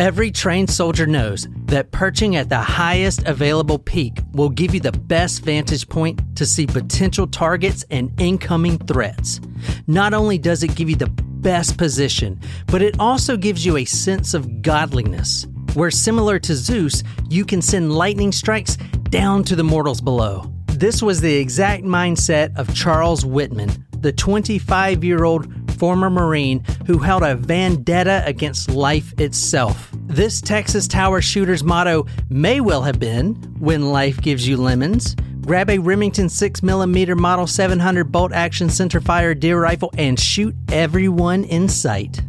Every trained soldier knows that perching at the highest available peak will give you the best vantage point to see potential targets and incoming threats. Not only does it give you the best position, but it also gives you a sense of godliness, where similar to Zeus, you can send lightning strikes down to the mortals below. This was the exact mindset of Charles Whitman, the 25 year old former Marine who held a vendetta against life itself. This Texas Tower shooter's motto may well have been When life gives you lemons, grab a Remington 6mm Model 700 bolt action centerfire deer rifle and shoot everyone in sight.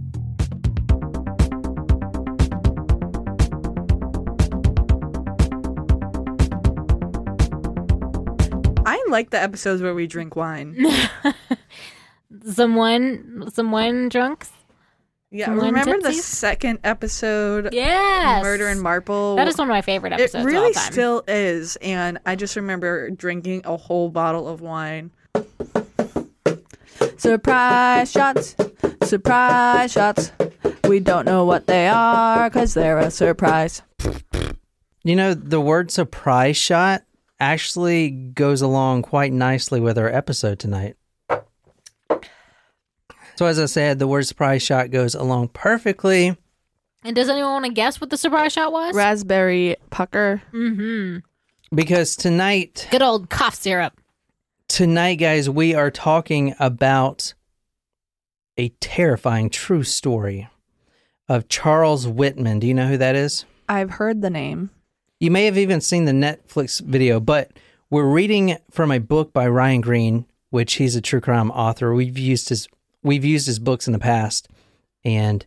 I like the episodes where we drink wine. Some wine, some wine drunks. Yeah, Some wine remember the second episode? Yeah, Murder in Marple. That is one of my favorite episodes. It really of all time. still is, and I just remember drinking a whole bottle of wine. Surprise shots, surprise shots. We don't know what they are because they're a surprise. You know, the word surprise shot actually goes along quite nicely with our episode tonight. So, as I said, the word surprise shot goes along perfectly. And does anyone want to guess what the surprise shot was? Raspberry pucker. mm-hmm. Because tonight, Good old cough syrup. tonight, guys, we are talking about a terrifying true story of Charles Whitman. Do you know who that is? I've heard the name. You may have even seen the Netflix video, but we're reading from a book by Ryan Green, which he's a true crime author. We've used his we've used his books in the past, and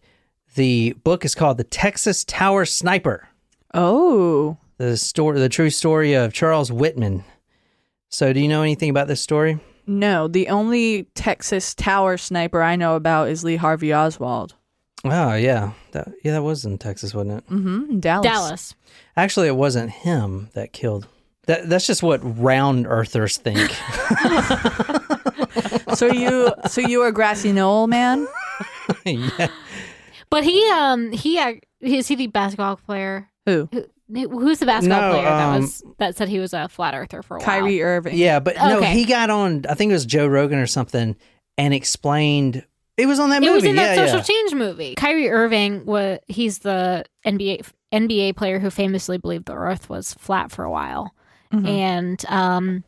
the book is called "The Texas Tower Sniper." Oh, The story, the true story of Charles Whitman. So, do you know anything about this story? no. The only Texas Tower sniper I know about is Lee Harvey Oswald. Oh, yeah, that, yeah, that was in Texas, wasn't it? Mm-hmm. Dallas. Dallas. Actually, it wasn't him that killed. That that's just what round earthers think. So you, so you were grassy knoll man. yeah. But he um he ac- is he the basketball player? Who? Who- Who's the basketball No, player that um, was that said he was a flat earther for a while? Kyrie Irving. Yeah, but no, Okay. he got on. I think it was Joe Rogan or something, and explained it was on that It movie. It was in yeah, that social yeah. change movie. Kyrie Irving was he's the NBA NBA player who famously believed the Earth was flat for a while, Mhm. and um,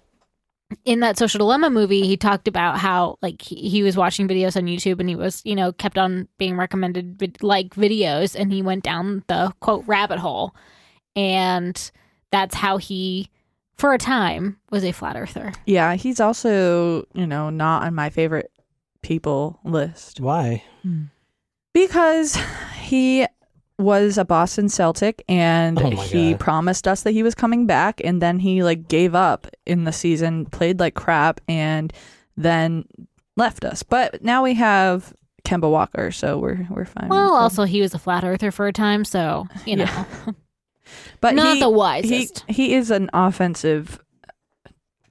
in that social dilemma movie, he talked about how like he, he was watching videos on YouTube and he was you know kept on being recommended vid- like videos, and he went down the quote rabbit hole, and that's how he. For a time, was a flat earther. Yeah, he's also, you know, not on my favorite people list Why? Hmm. because he was a Boston Celtic and Oh he God. promised us that he was coming back and then he like gave up in the season, played like crap and then left us. But now we have Kemba Walker, so we're we're fine. Well, also he was a flat earther for a time, so you know, Yeah. but not he, the wisest. he is an offensive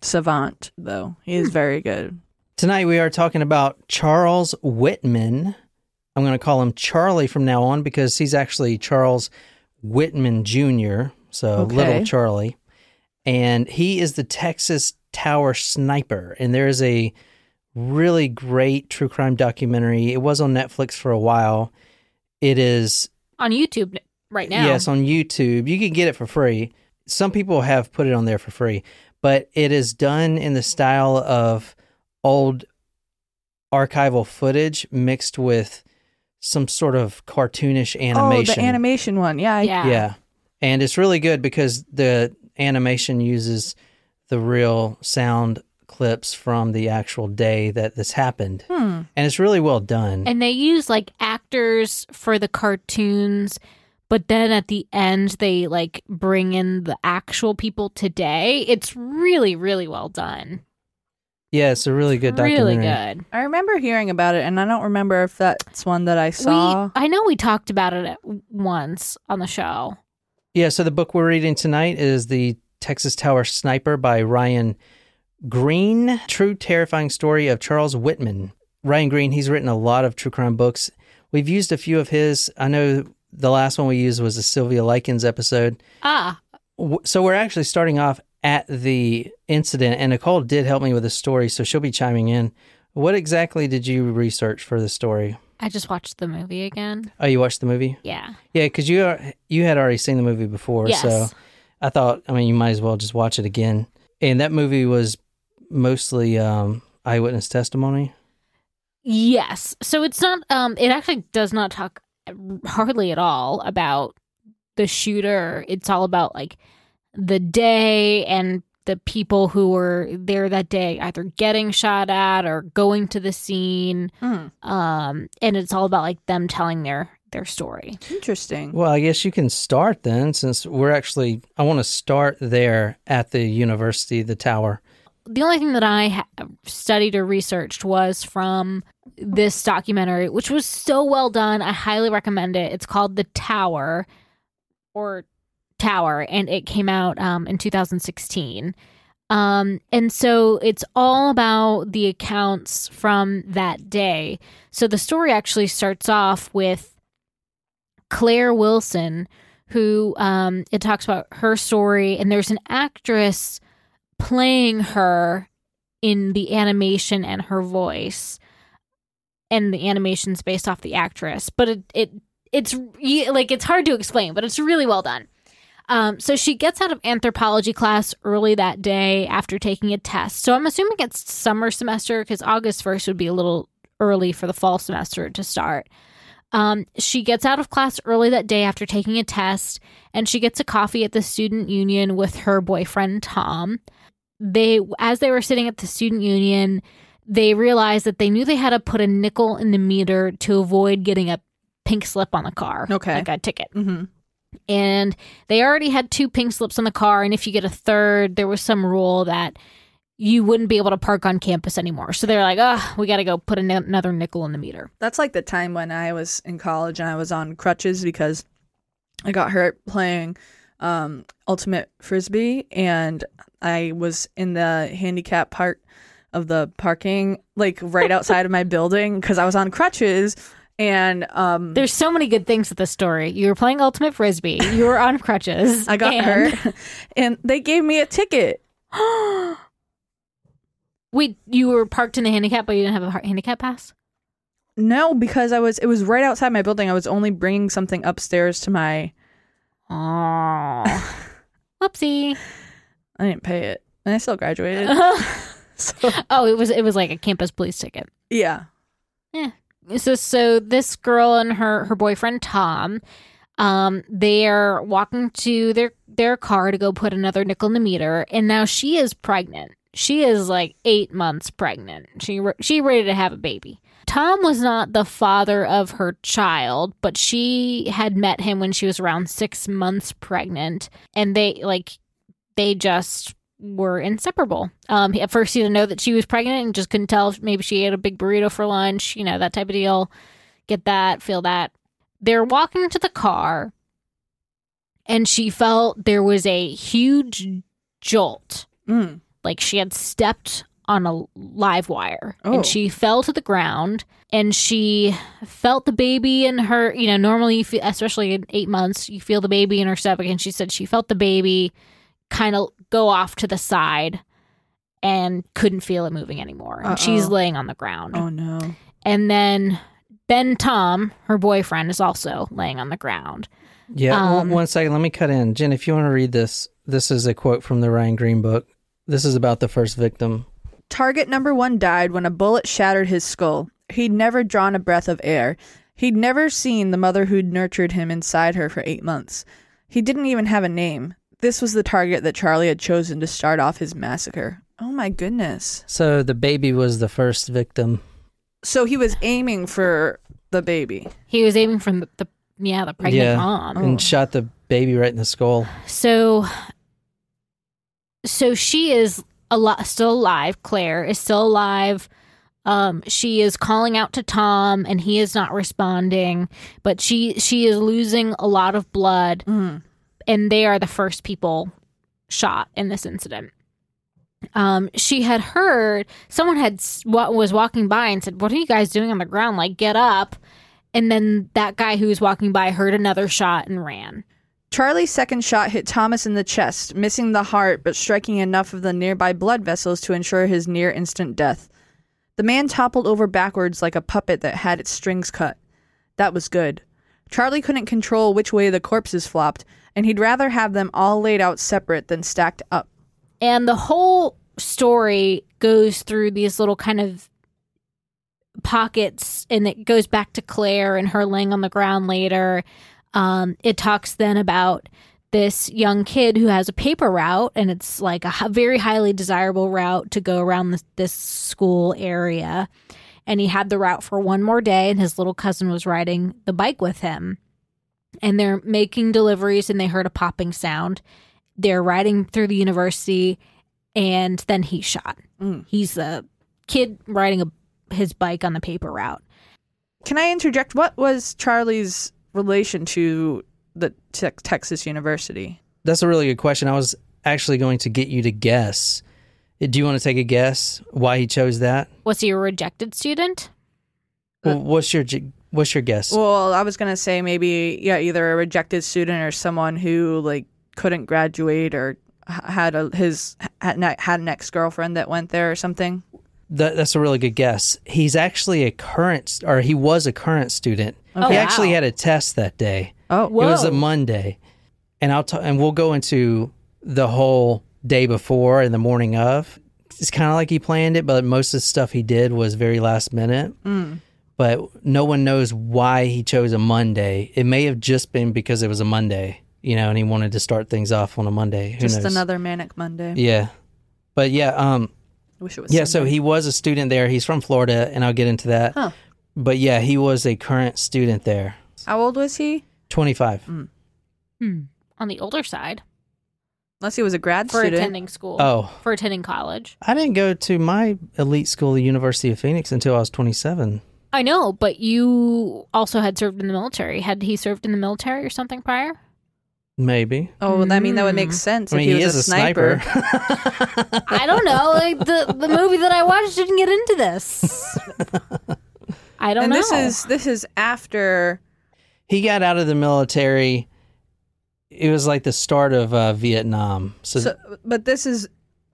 savant though. He Hmm. is very good. Tonight we are talking about Charles Whitman. I'm going to call him Charlie from now on because he's actually Charles Whitman Jr. So Okay. little Charlie, and he is the Texas Tower Sniper. And there is a really great true crime documentary. It was on Netflix for a while. It is on YouTube right now. Yes, on YouTube. You can get it for free. Some people have put it on there for free, but it is done in the style of old archival footage mixed with some sort of cartoonish animation. Oh, the animation one. Yeah. I- yeah. Yeah. And it's really good because the animation uses the real sound clips from the actual day that this happened. Hmm. And it's really well done. And they use like actors for the cartoons, but then at the end they like bring in the actual people today. It's really, really well done. Yeah, it's a really good documentary. Really good. I remember hearing about it, and I don't remember if that's one that I saw. We, I know we talked about it at- once on the show. Yeah, so the book we're reading tonight is The Texas Tower Sniper by Ryan Green. True terrifying story of Charles Whitman. Ryan Green, he's written a lot of true crime books. We've used a few of his. I know the last one we used was the Sylvia Likens episode. Ah, So we're actually starting off at the incident, and Nicole did help me with the story, so she'll be chiming in. What exactly did you research for the story? I just watched the movie again. Oh, you watched the movie? Yeah. Yeah, because you are, you had already seen the movie before, Yes. so I thought, I mean, you might as well just watch it again. And that movie was mostly um, eyewitness testimony. Yes. So it's not um it actually does not talk hardly at all about the shooter. It's all about like the day and the people who were there that day either getting shot at or going to the scene. Hmm. Um and it's all about like them telling their their story. Interesting. Well, I guess you can start then, since we're actually, I want to start there at the university, the tower. the only thing that I ha- studied or researched was from this documentary, which was so well done. I highly recommend it. It's called The Tower or Tower, and it came out um, in 2016. Um, and so it's all about the accounts from that day. So the story actually starts off with Claire Wilson, who um, it talks about her story, and there's an actress playing her in the animation and her voice and the animation's based off the actress but it, it it's like it's hard to explain but it's really well done um, so she gets out of anthropology class early that day after taking a test. So i'm assuming it's summer semester because august 1st would be a little early for the fall semester to start. Um, she gets out of class early that day after taking a test and she gets a coffee at the student union with her boyfriend tom. They as they were sitting at the student union they realized that they knew they had to put a nickel in the meter to avoid getting a pink slip on the car Okay. like a ticket. Hmm and they already had two pink slips on the car and if you get a third there was some rule that you wouldn't be able to park on campus anymore so they're like oh we got to go put an- another nickel in the meter That's like the time when I was in college and I was on crutches because I got hurt playing um, ultimate frisbee and I was in the handicap part of the parking, like right outside of my building, because I was on crutches. And um, there's so many good things with this story you were playing ultimate frisbee you were on crutches I got and- hurt, and they gave me a ticket. wait you were parked in the handicap but you didn't have a handicap pass No, because I was. It was right outside my building. I was only bringing something upstairs to my. Oh, whoopsie! I didn't pay it, and I still graduated. so oh, it was it was like a campus police ticket. Yeah. Yeah, So so this girl and her her boyfriend Tom, um, they are walking to their their car to go put another nickel in the meter, and now she is pregnant. She is like eight months pregnant. She she ready to have a baby. Tom was not the father of her child, but she had met him when she was around six months pregnant, and they like they just were inseparable. Um, at first, he didn't know that she was pregnant and just couldn't tell if maybe she ate a big burrito for lunch, you know, that type of deal. Get that, feel that. They're walking to the car, and she felt there was a huge jolt mm. like she had stepped on a live wire Oh. and she fell to the ground and she felt the baby in her you know normally you feel especially in eight months you feel the baby in her stomach and she said she felt the baby kind of go off to the side and couldn't feel it moving anymore and she's Uh-oh. laying on the ground oh no, and then ben tom her boyfriend is also laying on the ground Yeah, one- Um, one second. Let me cut in. Jen, if you want to read this, this is a quote from the Ryan Green book. This is about the first victim. Target number one died when a bullet shattered his skull. He'd never drawn a breath of air. He'd never seen the mother who'd nurtured him inside her for eight months. He didn't even have a name. This was the target that Charlie had chosen to start off his massacre. Oh my goodness. So the baby was the first victim. So he was aiming for the baby. he was aiming from the, the yeah the pregnant Yeah. mom Oh. and shot the baby right in the skull. So, so she is a lot still alive. Claire is still alive. Um, she is calling out to Tom, and he is not responding. But she she is losing a lot of blood, Mm. And they are the first people shot in this incident. Um, she had heard someone had wa- was walking by and said, "What are you guys doing on the ground? Like, get up!" And then that guy who was walking by heard another shot and ran. Charlie's second shot hit Thomas in the chest, missing the heart but striking enough of the nearby blood vessels to ensure his near instant death. The man toppled over backwards like a puppet that had its strings cut. That was good. Charlie couldn't control which way the corpses flopped, and he'd rather have them all laid out separate than stacked up. And the whole story goes through these little kind of pockets and it goes back to Claire and her laying on the ground later. Um, it talks then about this young kid who has a paper route and it's like a very highly desirable route to go around this, this school area. And he had the route for one more day and his little cousin was riding the bike with him. And they're making deliveries and they heard a popping sound. They're riding through the university and then he's shot. Mm. He's a kid riding a, his bike on the paper route. Can I interject? What was Charlie's relation to the te- Texas University? That's a really good question. I was actually going to get you to guess. Do you want to take a guess why he chose that? Was he a rejected student? Well, what's your j- what's your guess? Well, I was gonna say maybe yeah, either a rejected student or someone who like couldn't graduate or had a his had an- ex girlfriend that went there or something. That, that's a really good guess. He's actually a current, or he was a current student. Oh, he wow. actually had a test that day. Oh, It was a Monday, and I'll t- and we'll go into the whole day before and the morning of. It's kind of like he planned it, but most of the stuff he did was very last minute. Mm. But no one knows why he chose a Monday. It may have just been because it was a Monday, you know, and he wanted to start things off on a Monday. Who just knows? another manic Monday. Yeah, but yeah, um, Wish it was. yeah. So he was a student there. He's from Florida, and I'll get into that. Huh. But yeah, he was a current student there. How old was he? Twenty five. Hmm. On the older side Unless he was a grad for student. attending school. Oh, For attending college. I didn't go to my elite school, the University of Phoenix, until I was 27. I know, but you also had served in the military. Had he served in the military or something prior? Maybe. Oh, well, I mean that would make Mm. sense I if mean, he he was is a a sniper. sniper. I don't know. Like the the movie that I watched didn't get into this. I don't and know. this is this is after. he got out of the military. It was like the start of uh, Vietnam. So, So, but this is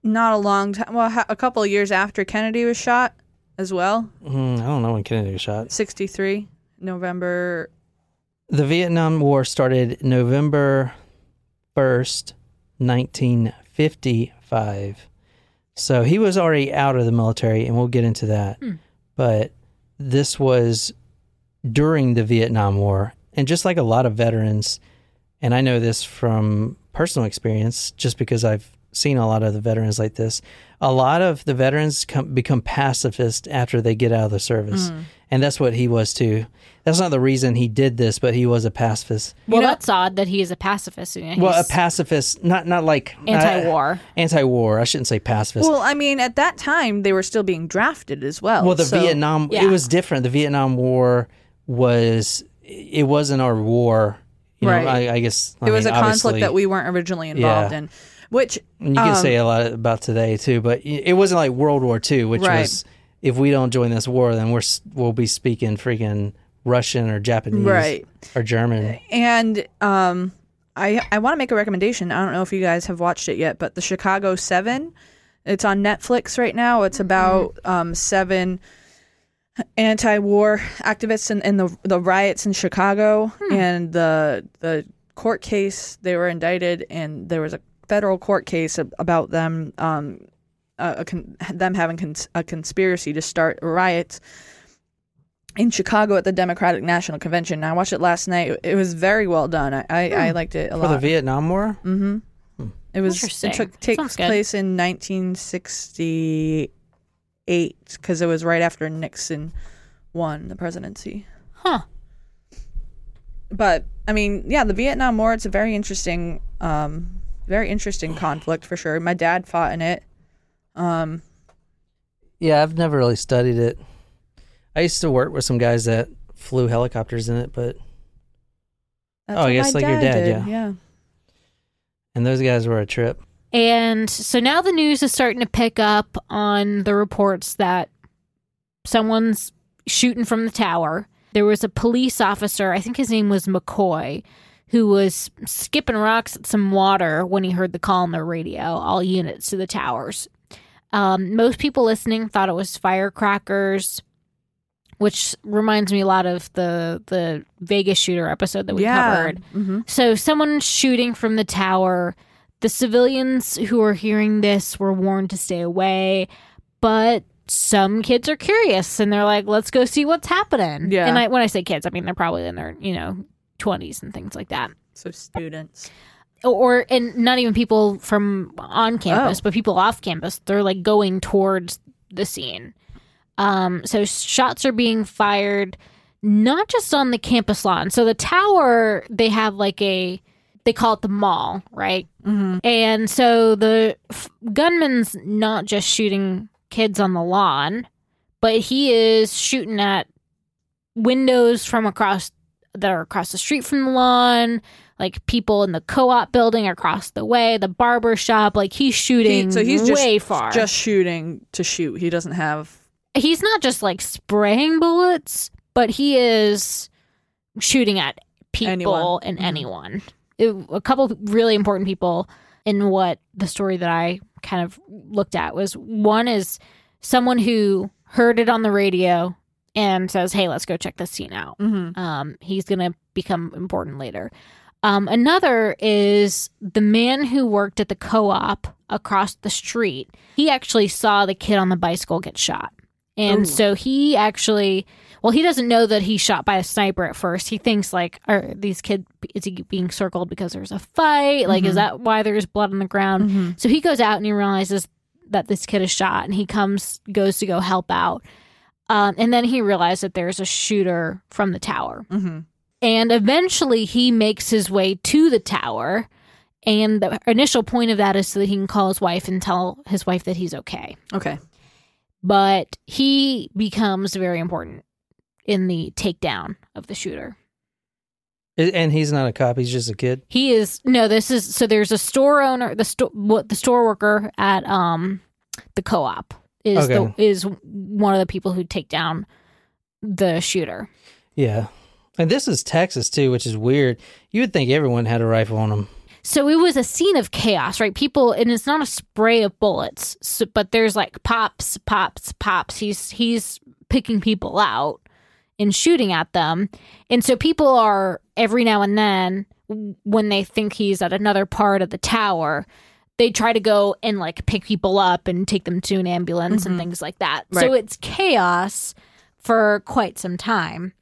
not a long time. Well, ha- a couple of years after Kennedy was shot, as well. mm, I don't know when Kennedy was shot. Sixty three, November. The Vietnam War started November 1st, 1955. So he was already out of the military, and we'll get into that. Hmm. But this was during the Vietnam War. And just like a lot of veterans, and I know this from personal experience, just because I've seen a lot of the veterans like this, a lot of the veterans come, become pacifist after they get out of the service. Mm. And that's what he was too. That's not the reason he did this, but he was a pacifist. well, know- that's odd that he is a pacifist. and well, a pacifist, not not like anti-war. uh, anti-war. I shouldn't say pacifist. Well, I mean, at that time they were still being drafted as well. Well, the so- Vietnam Yeah. it was different. The Vietnam War was it wasn't our war. You Right. know, I, I guess I It was mean, a conflict that we weren't originally involved Yeah. in, which and You can um, say a lot about today too, but it wasn't like World War II, which Right. was if we don't join this war, then we're we'll be speaking freaking Russian or Japanese right. or German. And um, I I want to make a recommendation. I don't know if you guys have watched it yet, but the Chicago Seven. It's on Netflix right now. It's about um, seven anti-war activists in, in the the riots in Chicago and the the court case. They were indicted, and there was a federal court case about them um, a, a con- them having cons- a conspiracy to start riots in Chicago at the Democratic National Convention. I watched it last night. It was very well done. I I, I liked it a lot. For the. Vietnam War? mm-hmm. It was it took takes place in 1968 because it was right after Nixon won the presidency. Huh. But I mean, yeah, the Vietnam War. It's a very interesting, um, very interesting conflict for sure. My dad fought in it. Um, Yeah, I've never really studied it. I used to work with some guys that flew helicopters in it, but that's Oh, I guess my like your dad, did. yeah. yeah. and those guys were a trip. And so now the news is starting to pick up on the reports that someone's shooting from the tower. there was a police officer, I think his name was McCoy, who was skipping rocks at some water when he heard the call on the radio, all units to the towers. Um, most people listening thought it was firecrackers, which reminds me a lot of the the Vegas shooter episode that we yeah. covered. hmm So someone shooting from the tower. The civilians who were hearing this were warned to stay away, but some kids are curious and they're like, "Let's go see what's happening." Yeah. And I, when I say kids, I mean they're probably in their you know twenties and things like that, So students. or and not even people from on campus, Oh. but people off campus. They're like going towards the scene. Um, so shots are being fired, not just on the campus lawn. So the tower, they have like a, they call it the mall, right? Mm-hmm. And so the f- gunman's not just shooting kids on the lawn, but he is shooting at windows from across that are across the street from the lawn, like people in the co-op building across the way, the barber shop. Like he's shooting so he's just way far. just shooting to shoot. He doesn't have. he's not just like spraying bullets, but he is shooting at people Anyone. and Mhm. anyone. It- a couple really important people in what the story that I kind of looked at was one is someone who heard it on the radio and says, "Hey, let's go check this scene out." hmm Um, he's to become important later. Um, another is the man who worked at the co op across the street. He actually saw the kid on the bicycle get shot. And Ooh. so he actually, well, he doesn't know that he's shot by a sniper at first. He thinks, like, are these kids, is he being circled because there's a fight? Like, is Mhm. that why there's blood on the ground? hmm So he goes out and he realizes that this kid is shot and he comes, goes to go help out. Um, and then he realizes that there's a shooter from the tower. hmm And eventually he makes his way to the tower. And the initial point of that is so that he can call his wife and tell his wife that he's okay. Okay. But he becomes very important in the takedown of the shooter. And he's not a cop. He's just a kid. He is no, this is so there's a store owner, the store what the store worker at um the co-op is Okay. the is one of the people who take down the shooter. Yeah. And this is Texas too, which is weird. You would think everyone had a rifle on them. So it was a scene of chaos, right? People, and it's not a spray of bullets, so, but there's like pops, pops, pops. He's he's picking people out and shooting at them, and so people are every now and then when they think he's at another part of the tower, they try to go and like pick people up and take them to an ambulance Mhm. and things like that. So it's chaos for quite some time.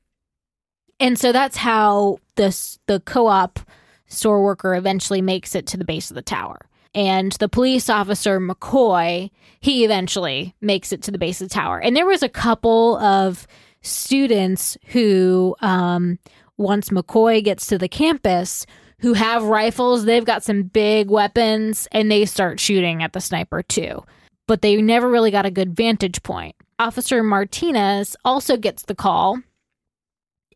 And so that's how this the co-op store worker eventually makes it to the base of the tower. And the police officer McCoy, he eventually makes it to the base of the tower. And there was a couple of students who um once McCoy gets to the campus who have rifles, they've got some big weapons and they start shooting at the sniper too. But they never really got a good vantage point. Officer Martinez also gets the call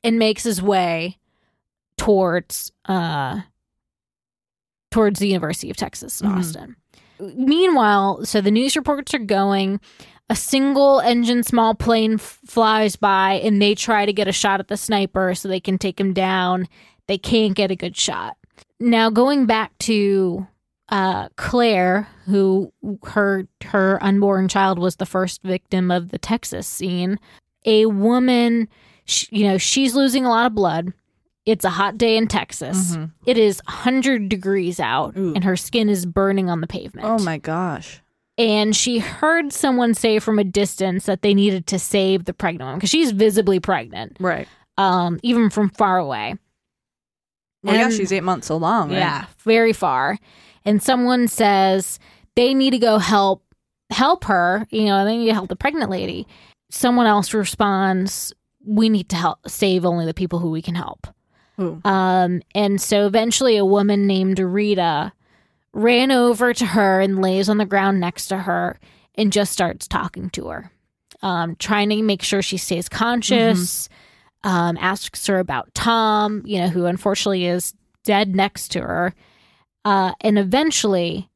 and makes his way towards uh towards the University of Texas in Mhm. Austin. Meanwhile, so the news reports are going. A single engine small plane f- flies by and they try to get a shot at the sniper so they can take him down. They can't get a good shot. Now going back to uh, Claire, who her her unborn child was the first victim of the Texas scene. A woman, sh you know, she's losing a lot of blood. It's a hot day in Texas. Mhm. It is 100 degrees out, Ooh. and her skin is burning on the pavement. Oh my gosh. And she heard someone say from a distance that they needed to save the pregnant woman because she's visibly pregnant, Right. um, even from far away. Well, yeah, she's eight months along. Right? Yeah, very far. And someone says they need to go help help her, you know, they need to help the pregnant lady. Someone else responds, "We need to help save only the people who we can help." Ooh. Um, and so eventually a woman named Rita ran over to her and lays on the ground next to her and just starts talking to her, um, trying to make sure she stays conscious. Um, asks her about Tom, you know, who unfortunately is dead next to her. Uh, and eventually,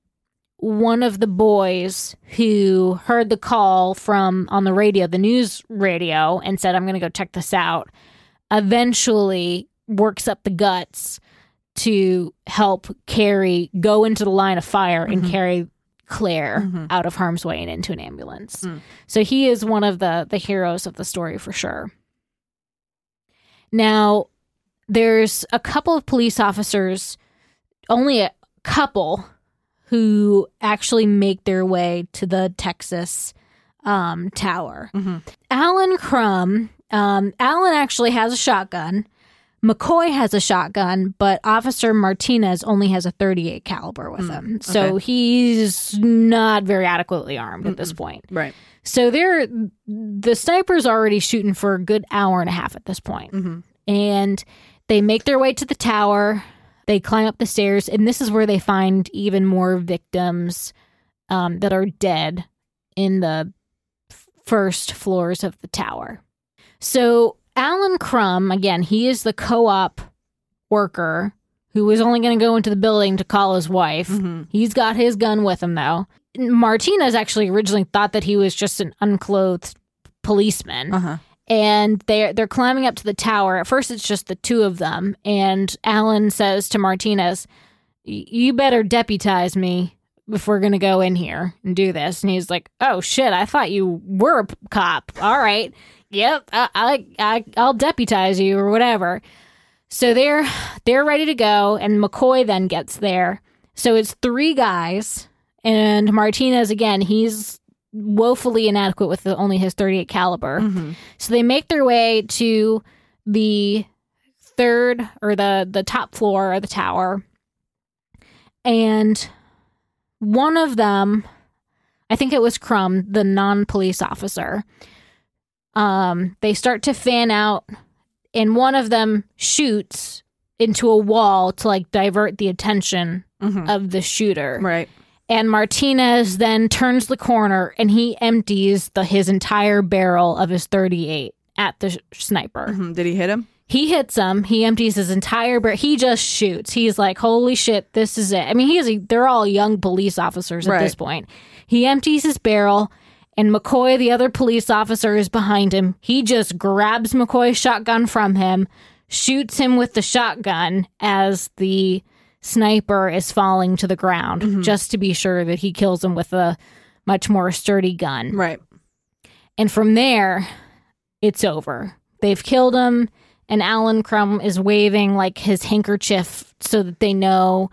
one of the boys who heard the call from on the radio, the news radio, and said, I'm going to go check this out, eventually works up the guts to help carry go into the line of fire and Mhm. carry Claire Mhm. out of harm's way and into an ambulance. Mm. So he is one of the the heroes of the story for sure. Now, there's a couple of police officers, only a couple, who actually make their way to the Texas um, tower. Mhm. Alan Crum, um, Alan actually has a shotgun. McCoy has a shotgun, but Officer Martinez only has a 38 caliber with Mm, him. So okay. he's not very adequately armed at this point. Right. So they're the sniper's already shooting for a good hour and a half at this point. hmm And they make their way to the tower. They climb up the stairs, and this is where they find even more victims um, that are dead in the first floors of the tower. So Alan Crum, again, he is the co-op worker who was only going to go into the building to call his wife. hmm He's got his gun with him though. Martinez actually originally thought that he was just an unclothed policeman Uh huh. and they're they're climbing up to the tower. At first it's just the two of them and Alan says to Martinez, "You better deputize me if we're going to go in here and do this." And he's like, "Oh shit, I thought you were a cop." All right. Yep, I, I I I'll deputize you or whatever. So they're they're ready to go and McCoy then gets there. So it's three guys and Martinez again, he's woefully inadequate with the, only his 38 caliber. hmm So they make their way to the third or the the top floor of the tower. And one of them, I think it was Crum, the non-police officer. Um, they start to fan out and one of them shoots into a wall to like divert the attention hmm of the shooter. Right. And Martinez then turns the corner and he empties the his entire barrel of his 38 at the sh- sniper. hmm Did he hit him? He hits him. He empties his entire barrel. He just shoots. He's like, "Holy shit, this is it." I mean, he's a, they're all young police officers at Right. this point. He empties his barrel and McCoy, the other police officer, is behind him. He just grabs McCoy's shotgun from him, shoots him with the shotgun as the sniper is falling to the ground, Mhm. just to be sure that he kills him with a much more sturdy gun. Right. And from there, it's over. They've killed him, and Alan Crum is waving like his handkerchief so that they know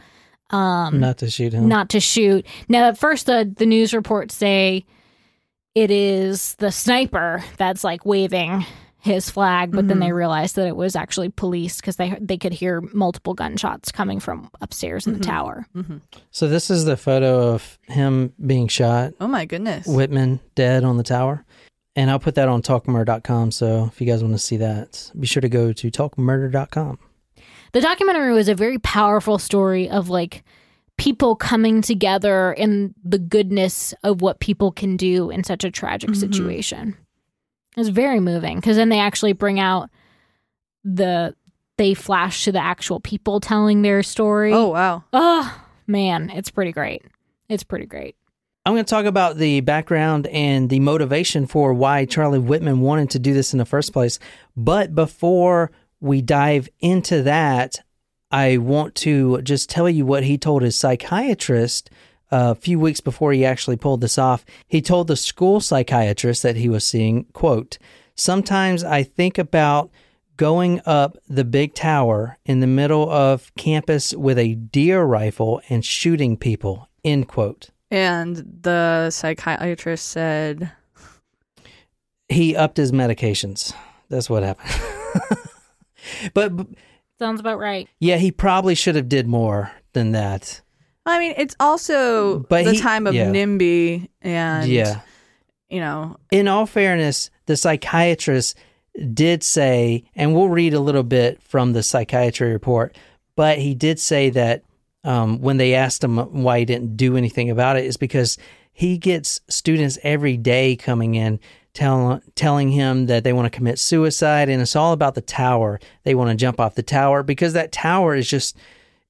um, Not to shoot him. not to shoot. Now, at first, the, the news reports say it is the sniper that's like waving his flag, but then Mhm. they realized that it was actually police because they they could hear multiple gunshots coming from upstairs in the Mhm. tower. hmm So this is the photo of him being shot, Oh my goodness. Whitman dead on the tower. And I'll put that on talkmurder.com. So if you guys want to see that, be sure to go to talkmurder.com. The documentary was a very powerful story of like people coming together and the goodness of what people can do in such a tragic Mhm. situation. It was very moving because then they actually bring out the they flash to the actual people telling their story. Oh wow. oh man, it's pretty great. It's pretty great. I'm going to talk about the background and the motivation for why Charlie Whitman wanted to do this in the first place. But before we dive into that, I want to just tell you what he told his psychiatrist uh, a few weeks before he actually pulled this off. He told the school psychiatrist that he was seeing, quote, "Sometimes I think about going up the big tower in the middle of campus with a deer rifle and shooting people." End quote. And the psychiatrist said, he upped his medications. That's what happened. but, but Sounds about right. yeah, he probably should have did more than that. I mean, it's also But the he- time of yeah. NIMBY and, yeah. you know, In all fairness, the psychiatrist did say, and we'll read a little bit from the psychiatry report, but he did say that um, when they asked him why he didn't do anything about it, is because he gets students every day coming in tell, telling him that they want to commit suicide, and it's all about the tower. They want to jump off the tower because that tower is just,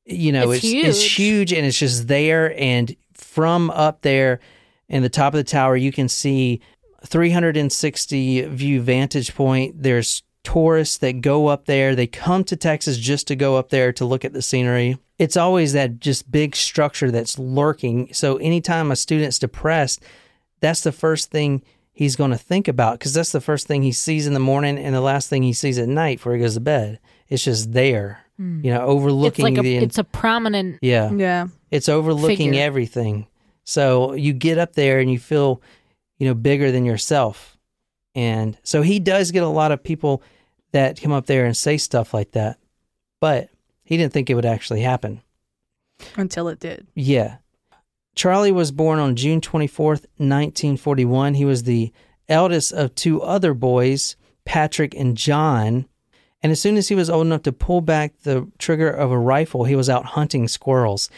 you know, It's it's, it's huge. huge and it's just there. And from up there in the top of the tower, you can see 360 view vantage point. There's tourists that go up there. They come to Texas just to go up there to look at the scenery. It's always that just big structure that's lurking. So anytime a student's depressed, that's the first thing he's going to think about because that's the first thing he sees in the morning and the last thing he sees at night before he goes to bed. It's just there, hmm. you know, It's overlooking like a, the. it's a prominent. yeah. Yeah. It's overlooking figure. everything. So you get up there and you feel, you know, bigger than yourself. And so he does get a lot of people that come up there and say stuff like that. But he didn't think it would actually happen. Until it did. Yeah. Charlie was born on June 24th, 1941. He was the eldest of two other boys, Patrick and John. And as soon as he was old enough to pull back the trigger of a rifle, he was out hunting squirrels.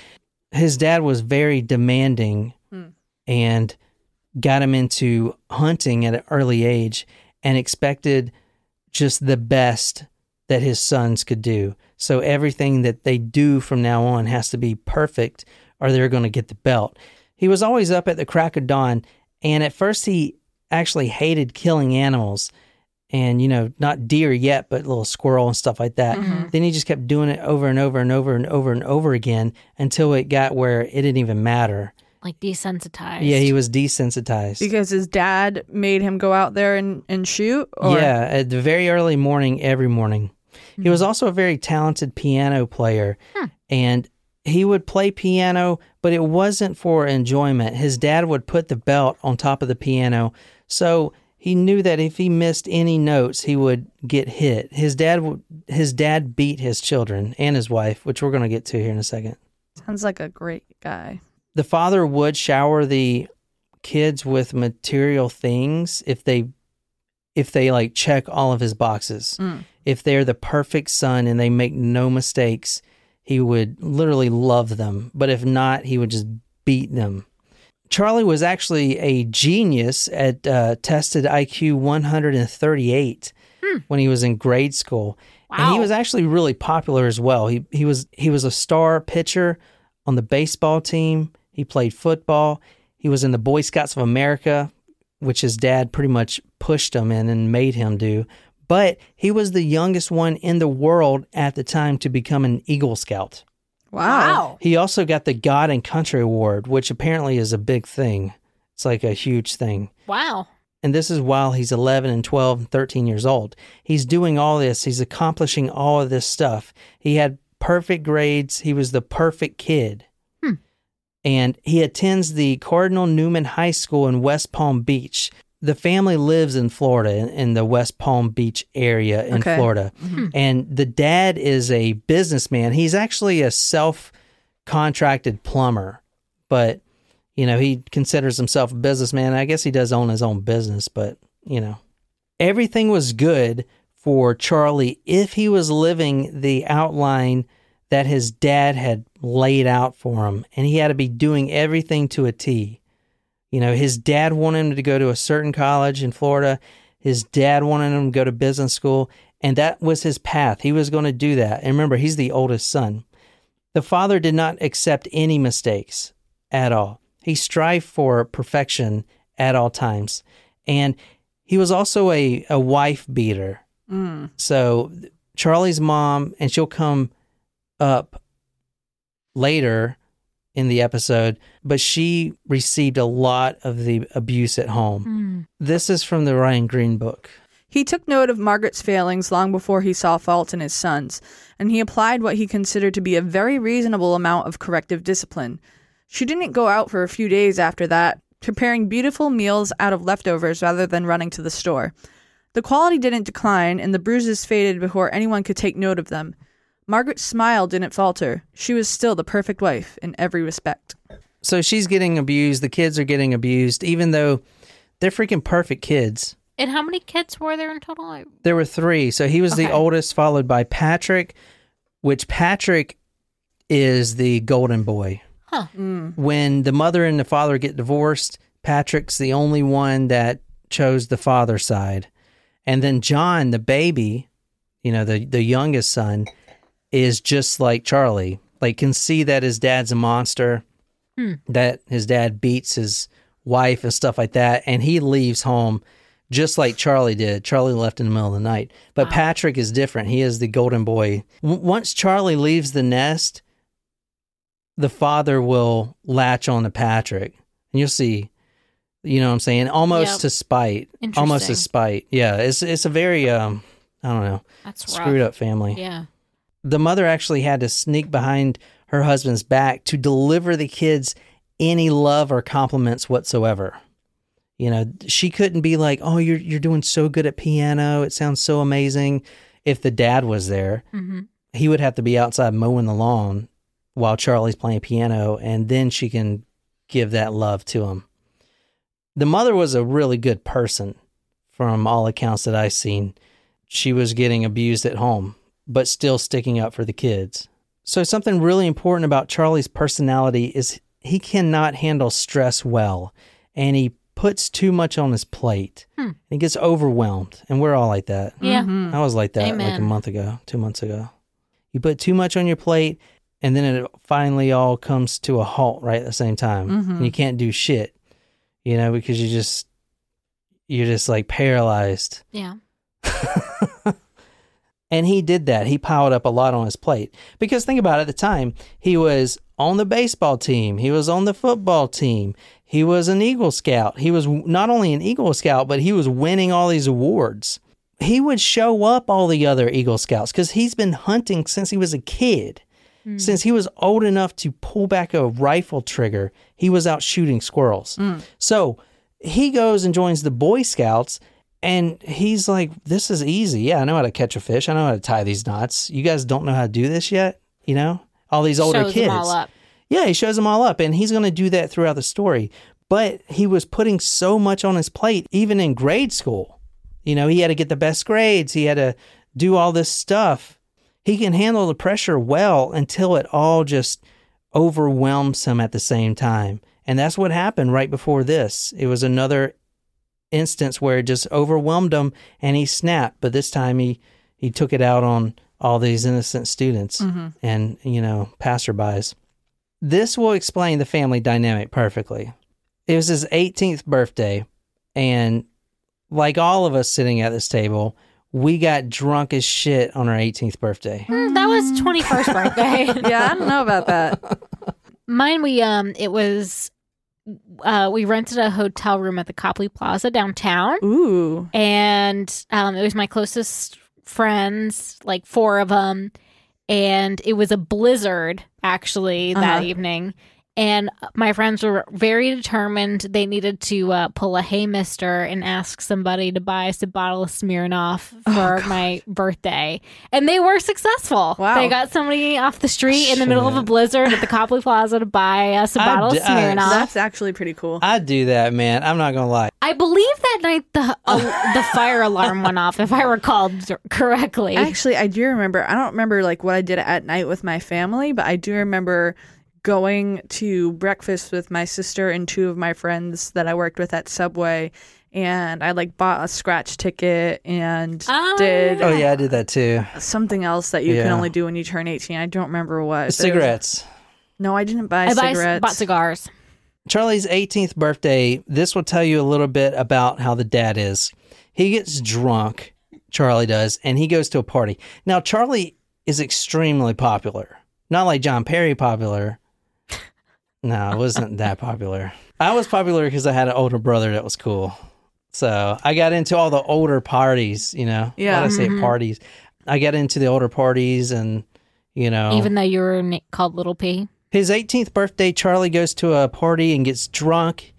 His dad was very demanding Hmm. and got him into hunting at an early age and expected just the best that his sons could do. So everything that they do from now on has to be perfect or they're going to get the belt. He was always up at the crack of dawn and at first he actually hated killing animals and you know not deer yet but little squirrel and stuff like that. Mm-hmm. Then he just kept doing it over and over and over and over and over again until it got where it didn't even matter. like desensitized. Yeah, he was desensitized. Because his dad made him go out there and, and shoot? Or? Yeah, at the very early morning, every morning. He mm-hmm. was also a very talented piano player, and he would play piano, but it wasn't for enjoyment. His dad would put the belt on top of the piano, so he knew that if he missed any notes, he would get hit. His dad would, his dad beat his children and his wife, which we're going to get to here in a second. Sounds like a great guy. the father would shower the kids with material things if they if they like check all of his boxes Mm. if they're the perfect son and they make no mistakes he would literally love them but if not he would just beat them charlie was actually a genius at uh, tested iq 138 when he was in grade school and he was actually really popular as well he, he was he was a star pitcher on the baseball team. He played football. He was in the Boy Scouts of America, which his dad pretty much pushed him in and made him do. But he was the youngest one in the world at the time to become an Eagle Scout. Wow. He also got the God and Country Award, which apparently is a big thing. It's like a huge thing. Wow. And this is while he's 11 and 12 and 13 years old. He's doing all this, he's accomplishing all of this stuff. He had perfect grades, he was the perfect kid. Hmm. And he attends the Cardinal Newman High School in West Palm Beach. The family lives in Florida, in- in the West Palm Beach area in Okay. Florida. Mm-hmm. And the dad is a businessman. He's actually a self contracted plumber, but you know, he considers himself a businessman. I guess he does own his own business, but you know, everything was good for Charlie if he was living the outline that his dad had laid out for him, and he had to be doing everything to a T. You know, his dad wanted him to go to a certain college in Florida. His dad wanted him to go to business school, and that was his path. He was going to do that. And remember, he's the oldest son. The father did not accept any mistakes at all. He strived for perfection at all times. And he was also a, a wife beater. Mm. So Charlie's mom, and she'll come up later in the episode, but she received a lot of the abuse at home. Mm. This is from the Ryan Green book. He took note of Margaret's failings long before he saw fault in his sons, and he applied what he considered to be a very reasonable amount of corrective discipline. She didn't go out for a few days after that, preparing beautiful meals out of leftovers rather than running to the store. The quality didn't decline, and the bruises faded before anyone could take note of them. Margaret's smile didn't falter. She was still the perfect wife in every respect. So she's getting abused. The kids are getting abused, even though they're freaking perfect kids. And how many kids were there in total? I- There were three. So he was the oldest, followed by Patrick, which Patrick is the golden boy. Huh. Mm. When the mother and the father get divorced, Patrick's the only one that chose the father side. And then John, the baby, you know, the, the youngest son, is just like Charlie. Like, can see that his dad's a monster, Hmm. that his dad beats his wife and stuff like that. And he leaves home just like Charlie did. Charlie left in the middle of the night. But Patrick is different. He is the golden boy. W- once Charlie leaves the nest, the father will latch on to Patrick. And you'll see, you know what I'm saying? Almost Yep. to spite. Almost to spite. Yeah. It's, it's a very, um, I don't know, That's screwed rough. up family Yeah. The mother actually had to sneak behind her husband's back to deliver the kids any love or compliments whatsoever. You know, she couldn't be like, "Oh, you're you're doing so good at piano. It sounds so amazing." If the dad was there, hmm he would have to be outside mowing the lawn while Charlie's playing piano, and then she can give that love to him. The mother was a really good person from all accounts that I've seen. She was getting abused at home, but still sticking up for the kids. So, something really important about Charlie's personality is he cannot handle stress well, and he puts too much on his plate. Hmm. He gets overwhelmed, and we're all like that. Yeah. Mhm. I was like that like a month ago, two months ago. You put too much on your plate, and then it finally all comes to a halt right at the same time. Mhm. And you can't do shit, you know, because you just you're just like paralyzed. Yeah. And he did that. He piled up a lot on his plate. Because think about it, at the time, he was on the baseball team, he was on the football team, he was an Eagle Scout. He was not only an Eagle Scout, but he was winning all these awards. He would show up all the other Eagle Scouts because he's been hunting since he was a kid. Hmm. Since he was old enough to pull back a rifle trigger, he was out shooting squirrels. Hmm. So he goes and joins the Boy Scouts, and he's like, This is easy. Yeah, I know how to catch a fish. I know how to tie these knots. You guys don't know how to do this yet? You know? All these older Shows kids. them all up. Yeah, he shows them all up, and he's going to do that throughout the story. But he was putting so much on his plate, even in grade school. You know, he had to get the best grades, he had to do all this stuff. He can handle the pressure well until it all just overwhelms him at the same time. And that's what happened right before this. It was another instance where it just overwhelmed him and he snapped, but this time he he took it out on all these innocent students and, you know, passerbys. This will explain the family dynamic perfectly. It was his 18th birthday, and like all of us sitting at this table, we got drunk as shit on our 18th birthday. Mm, that was 21st birthday. yeah, I don't know about that. Mine, we um, it was, uh, we rented a hotel room at the Copley Plaza downtown, Ooh. and um, it was my closest friends, like four of them, and it was a blizzard actually that Uh-huh. evening. And my friends were very determined. They needed to uh, pull a hey mister and ask somebody to buy us a bottle of Smirnoff for my birthday. And they were successful. Wow. They got somebody off the street in the middle of a blizzard at the Copley Plaza to buy us a I bottle d- of I- Smirnoff. That's actually pretty cool. I'd do that, man. I'm not going to lie. I believe that night the uh, the fire alarm went off, if I recall correctly. Actually, I do remember. I don't remember like what I did at night with my family, but I do remember going to breakfast with my sister and two of my friends that I worked with at Subway, and I like bought a scratch ticket and Ah. did Oh, yeah, I did that too. something else that you can only do when you turn 18. I don't remember what. but it was- Cigarettes. No, I didn't buy I buy, cigarettes. bought cigars. Charlie's 18th birthday, this will tell you a little bit about how the dad is. He gets drunk, Charlie does, and he goes to a party. Now, Charlie is extremely popular. Not like John Perry popular. No, I wasn't that popular. I was popular because I had an older brother that was cool. So I got into all the older parties, you know. Yeah. Why did I say Mhm. parties? I got into the older parties and, you know. Even though you were called Little P. His 18th birthday, Charlie goes to a party and gets drunk.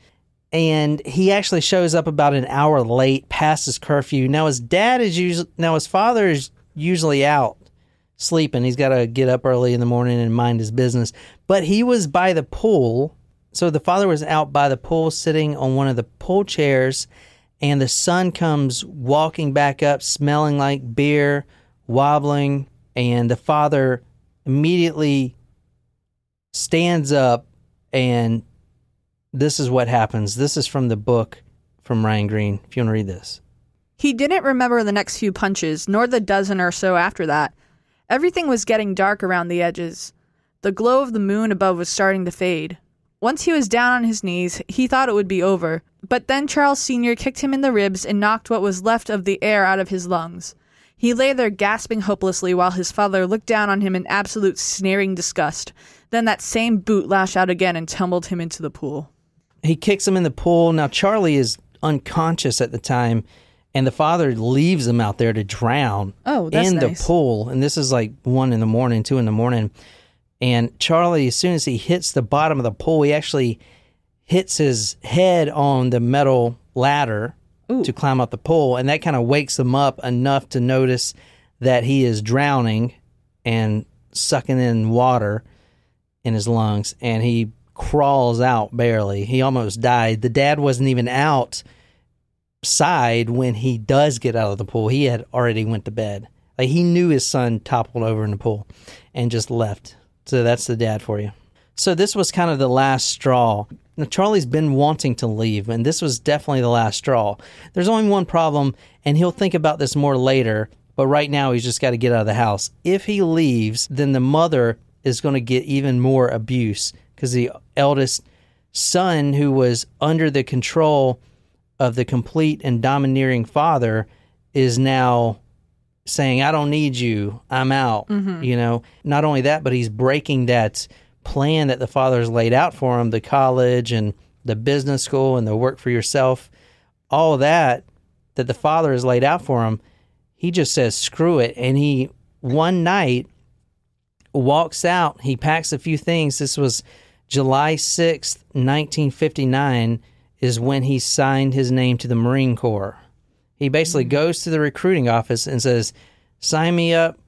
And he actually shows up about an hour late past his curfew. Now his dad is usually now his father is usually out sleeping. He's got to get up early in the morning and mind his business. But he was by the pool. So the father was out by the pool sitting on one of the pool chairs and the son comes walking back up smelling like beer, wobbling, and the father immediately stands up and this is what happens. This is from the book from Ryan Green. If you want to read this. He didn't remember the next few punches, nor the dozen or so after that. Everything was getting dark around the edges. The glow of the moon above was starting to fade. Once he was down on his knees, he thought it would be over, But then Charles Sr. kicked him in the ribs and knocked what was left of the air out of his lungs. He lay there gasping hopelessly while his father looked down on him in absolute sneering disgust. Then that same boot lashed out again and tumbled him into the pool. He kicks him in the pool. Now Charlie is unconscious at the time, and the father leaves him out there to drown Oh, that's in nice. the pool. And this is like one in the morning, two in the morning. And Charlie, as soon as he hits the bottom of the pool, he actually hits his head on the metal ladder Ooh. to climb up the pool, and that kind of wakes him up enough to notice that he is drowning and sucking in water in his lungs, and he crawls out barely. He almost died. The dad wasn't even out side when he does get out of the pool. He had already went to bed. Like he knew his son toppled over in the pool and just left. So that's the dad for you. So this was kind of the last straw. Now, Charlie's been wanting to leave, and this was definitely the last straw. There's only one problem, and he'll think about this more later, but right now he's just got to get out of the house. If he leaves, then the mother is going to get even more abuse because the eldest son, who was under the control of the complete and domineering father, is now saying, I don't need you. I'm out. Mm-hmm. You know, not only that, but he's breaking that plan that the father's laid out for him the college and the business school and the work for yourself, all that that the father has laid out for him. He just says, screw it. And he, one night, walks out. He packs a few things. This was July 6th, 1959, is when he signed his name to the Marine Corps. He basically hmm. goes to the recruiting office and says, sign me up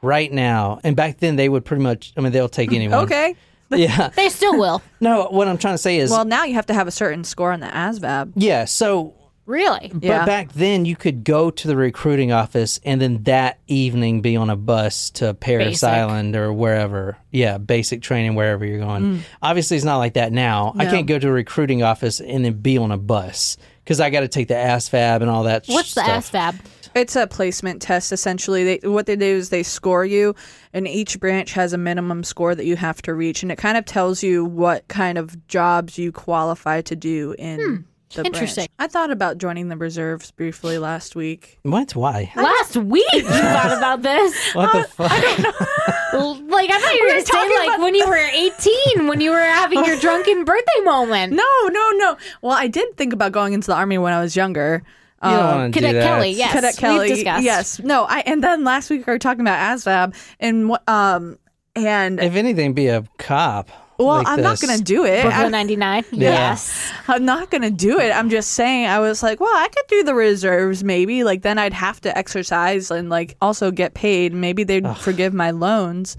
right now. And back then, they would pretty much, I mean, they'll take anyone. Okay. Yeah. They still will. No, what I'm trying to say is, Well, now you have to have a certain score on the ASVAB. yeah. So, Really? Yeah. but back then, you could go to the recruiting office and then that evening be on a bus to Parris Basic. Island or wherever. Yeah, basic training wherever you're going. Mm. Obviously, it's not like that now. I can't go to a recruiting office and then be on a bus because I got to take the ASVAB and all that. What's the stuff. ASVAB? It's a placement test essentially. They what they do is they score you and each branch has a minimum score that you have to reach and it kind of tells you what kind of jobs you qualify to do in hmm. The Interesting. branch. I thought about joining the reserves briefly last week. What? Why? Last week you thought about this. What the fuck? I don't know. like I thought you were were going to say talking like when you were 18, when you were having your drunken birthday moment. No, no, no. Well, I did think about going into the army when I was younger. You don't Um, want to do Cadet that. Kelly, yes. Cadet we've Kelly. discussed. Yes. No, I and then last week we were talking about ASVAB and what um and If anything, be a cop. Well, like I'm not going to do it. Brooklyn I- 99. Yes. I'm not gonna do it. I'm just saying. I was like, well, I could do the reserves, maybe. Like then I'd have to exercise and like also get paid. Maybe they'd forgive my loans.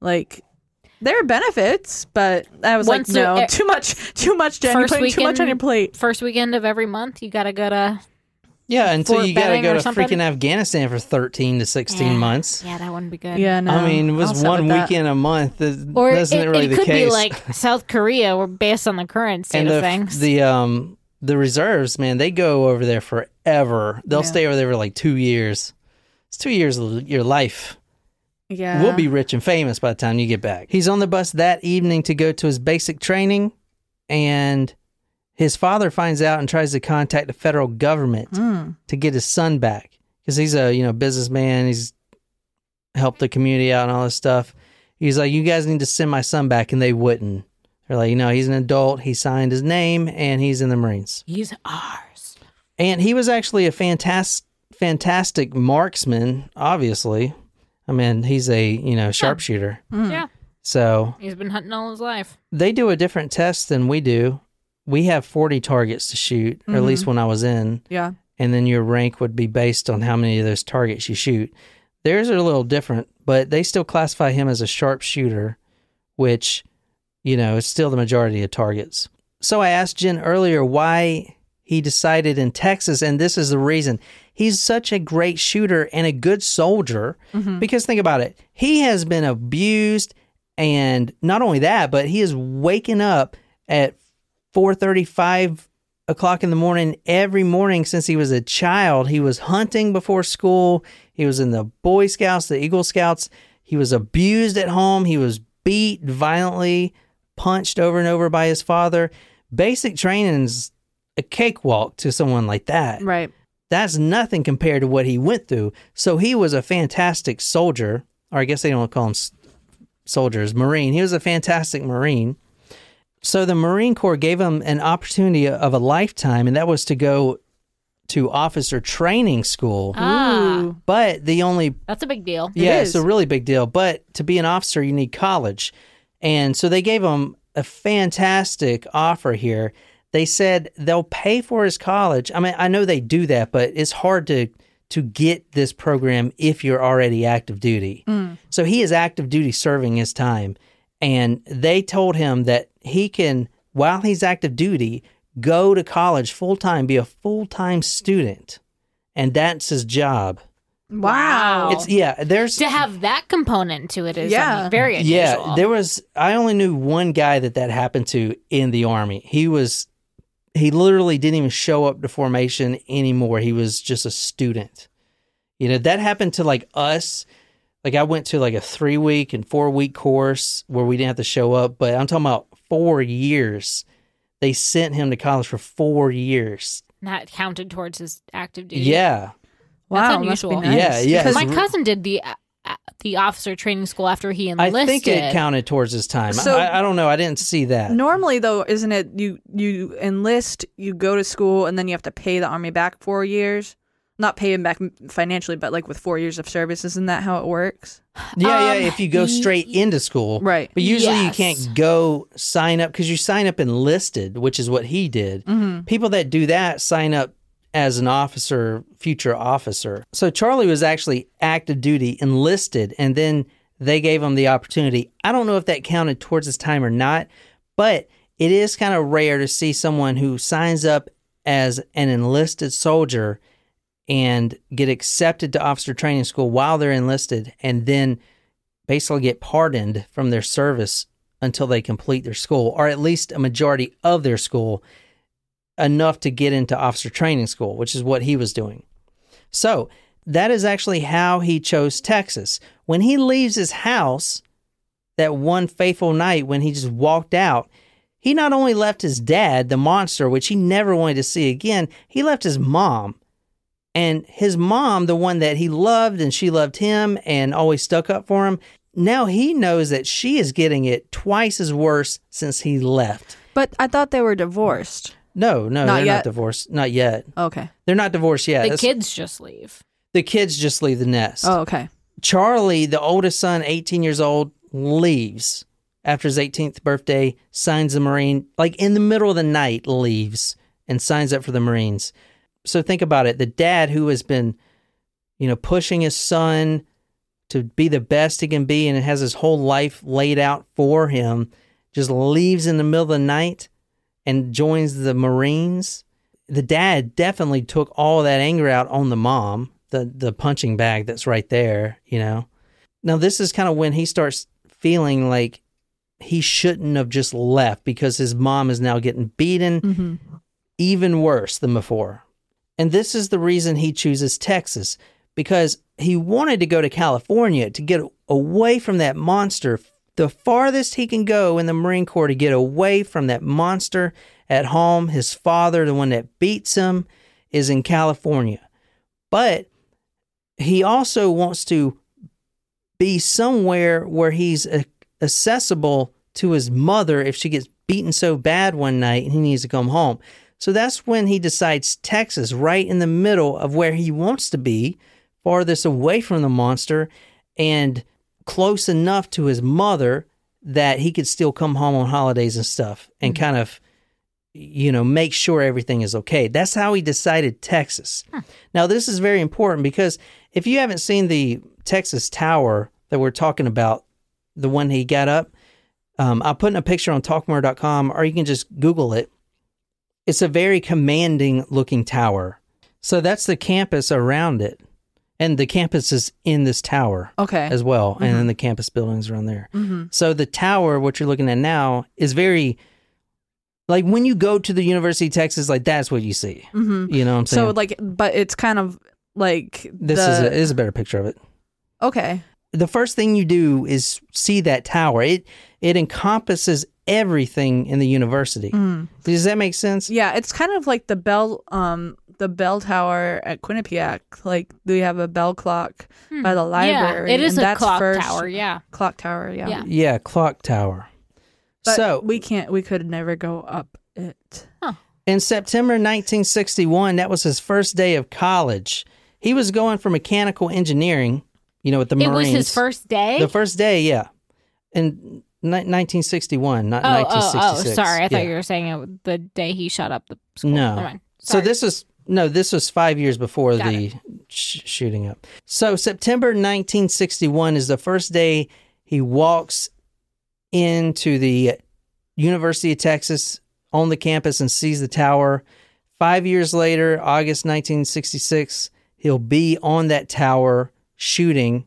Like there are benefits, but I was Once like, no, a- too much, too much, Jen. You're First putting too much on your plate. First weekend of every month, you got to go to. Yeah, until you got to go to freaking Afghanistan for 13 to 16 Yeah. months. Yeah, that wouldn't be good. Yeah, no. I mean, it was one with that. weekend a month. That Or isn't it, really it the could case. be like South Korea, or based on the current state and of the things. the um the reserves, man, they go over there forever. They'll Yeah. stay over there for like two years. It's two years of your life. Yeah, We'll be rich and famous by the time you get back. He's on the bus that evening to go to his basic training, and his father finds out and tries to contact the federal government Hmm. to get his son back because he's a you know businessman. He's helped the community out and all this stuff. He's like, you guys need to send my son back, and they wouldn't. They're like, you know, he's an adult. He signed his name, and he's in the Marines. He's ours. And he was actually a fantastic, fantastic marksman. Obviously, I mean, he's a you know sharpshooter. Hmm. Yeah, So he's been hunting all his life. they do a different test than we do. We have 40 targets to shoot, or at least mm-hmm. when I was in, yeah. and then your rank would be based on how many of those targets you shoot. Theirs are a little different, but they still classify him as a sharpshooter, which, you know, is still the majority of targets. So I asked Jen earlier why he decided in Texas, and this is the reason. He's such a great shooter and a good soldier mm-hmm. because think about it. He has been abused and not only that, but he is waking up at 4:35 o'clock in the morning every morning since he was a child. He was hunting before school. He was in the Boy Scouts, the Eagle Scouts. He was abused at home. He was beat violently, punched over and over by his father. Basic training's a cakewalk to someone like that. Right. That's nothing compared to what he went through. So he was a fantastic soldier, or I guess they don't call him soldiers, Marine. He was a fantastic Marine. So the Marine Corps gave him an opportunity of a lifetime, and that was to go to officer training school. Ah, But the only that's a big deal. Yeah, is. it's a really big deal. But to be an officer, you need college. And so they gave him a fantastic offer here. They said they'll pay for his college. I mean, I know they do that, but it's hard to to get this program if you're already active duty. So he is active duty serving his time. And they told him that he can, while he's active duty, go to college full time, be a full time student. And that's his job. Wow. It's yeah, there's To have that component to it is Yeah. Very unusual. yeah, there was. I only knew one guy that that happened to in the army. He was, he literally didn't even show up to formation anymore. He was just a student. You know that happened to like us. Like I went to like a three week and four week course where we didn't have to show up, but I'm talking about four years. They sent him to college for four years. Not counted towards his active duty. Yeah, wow. That's must be unusual. nice. Yeah, yeah, Because My re- cousin did the uh, uh, the officer training school after he enlisted. I think it counted towards his time. So- I, I don't know. I didn't see that. normally though, isn't it you you enlist, you go to school, and then you have to pay the army back four years? Not pay him back financially, but like with four years of service, isn't that how it works? Yeah, Um, yeah. If you go straight into school, Right. But usually Yes. you can't go sign up because you sign up enlisted, which is what he did. People that do that sign up as an officer, future officer. So Charlie was actually active duty, enlisted, and then they gave him the opportunity. I don't know if that counted towards his time or not, but it is kind of rare to see someone who signs up as an enlisted soldier and get accepted to officer training school while they're enlisted and then basically get pardoned from their service until they complete their school or at least a majority of their school enough to get into officer training school which is what he was doing. So that is actually how he chose texas. When he leaves his house that one fateful night when he just walked out he not only left his dad the monster which he never wanted to see again he left his mom and his mom, the one that he loved and she loved him and always stuck up for him, now he knows that she is getting it twice as worse since he left. But I thought they were divorced. No, no, Not they're yet? not divorced. Not yet. Okay. They're not divorced yet. the That's- kids just leave. the kids just leave the nest. Oh, okay. Charlie, the oldest son, 18 years old, leaves after his 18th birthday, signs the Marine, like in the middle of the night, leaves and signs up for the Marines. So think about it. The dad who has been, you know, pushing his son to be the best he can be and has his whole life laid out for him, just leaves in the middle of the night and joins the Marines. The dad definitely took all that anger out on the mom, the the punching bag that's right there, you know. Now this is kind of when he starts feeling like he shouldn't have just left because his mom is now getting beaten Mm-hmm. even worse than before. And this is the reason he chooses Texas because he wanted to go to California to get away from that monster. The farthest he can go in the Marine Corps to get away from that monster at home, his father, the one that beats him, is in California. But he also wants to be somewhere where he's accessible to his mother if she gets beaten so bad one night and he needs to come home. So that's when he decides Texas, right in the middle of where he wants to be, farthest away from the monster and close enough to his mother that he could still come home on holidays and stuff and kind of you know make sure everything is okay. That's how he decided texas. Now this is very important because if you haven't seen the texas tower that we're talking about the one he got up um, i'll put in a picture on talkmurder.com or you can just google it it's a very commanding looking tower so that's the campus around it and the campus is in this tower Okay. as well, and then the campus buildings around there. mm-hmm. So the tower, what you're looking at now, is very like when you go to the University of Texas, like that's what you see. Mm-hmm. You know what I'm saying? So like, but it's kind of like this the, is a, is a better picture of it. okay. The first thing you do is see that tower. It it encompasses everything in the university. Does that make sense? Yeah, it's kind of like the bell um the bell tower at Quinnipiac. Like we have a bell clock by the library. Yeah, it is and a that's clock first- tower. Yeah. Clock tower, yeah. Yeah. Yeah, clock tower. But so we can't we could never go up it. in September 1961, that was his first day of college. He was going for mechanical engineering, you know, with the It Marines. was his first day. The first day, yeah. In ni- 1961, not oh, oh, oh, 1966. sorry. I thought Yeah. you were saying it, the day he shot up the school. No. So this was no, this was five years before Got the sh- shooting up. So September 1961 is the first day he walks into the University of Texas on the campus and sees the tower. Five years later, August 1966, he'll be on that tower shooting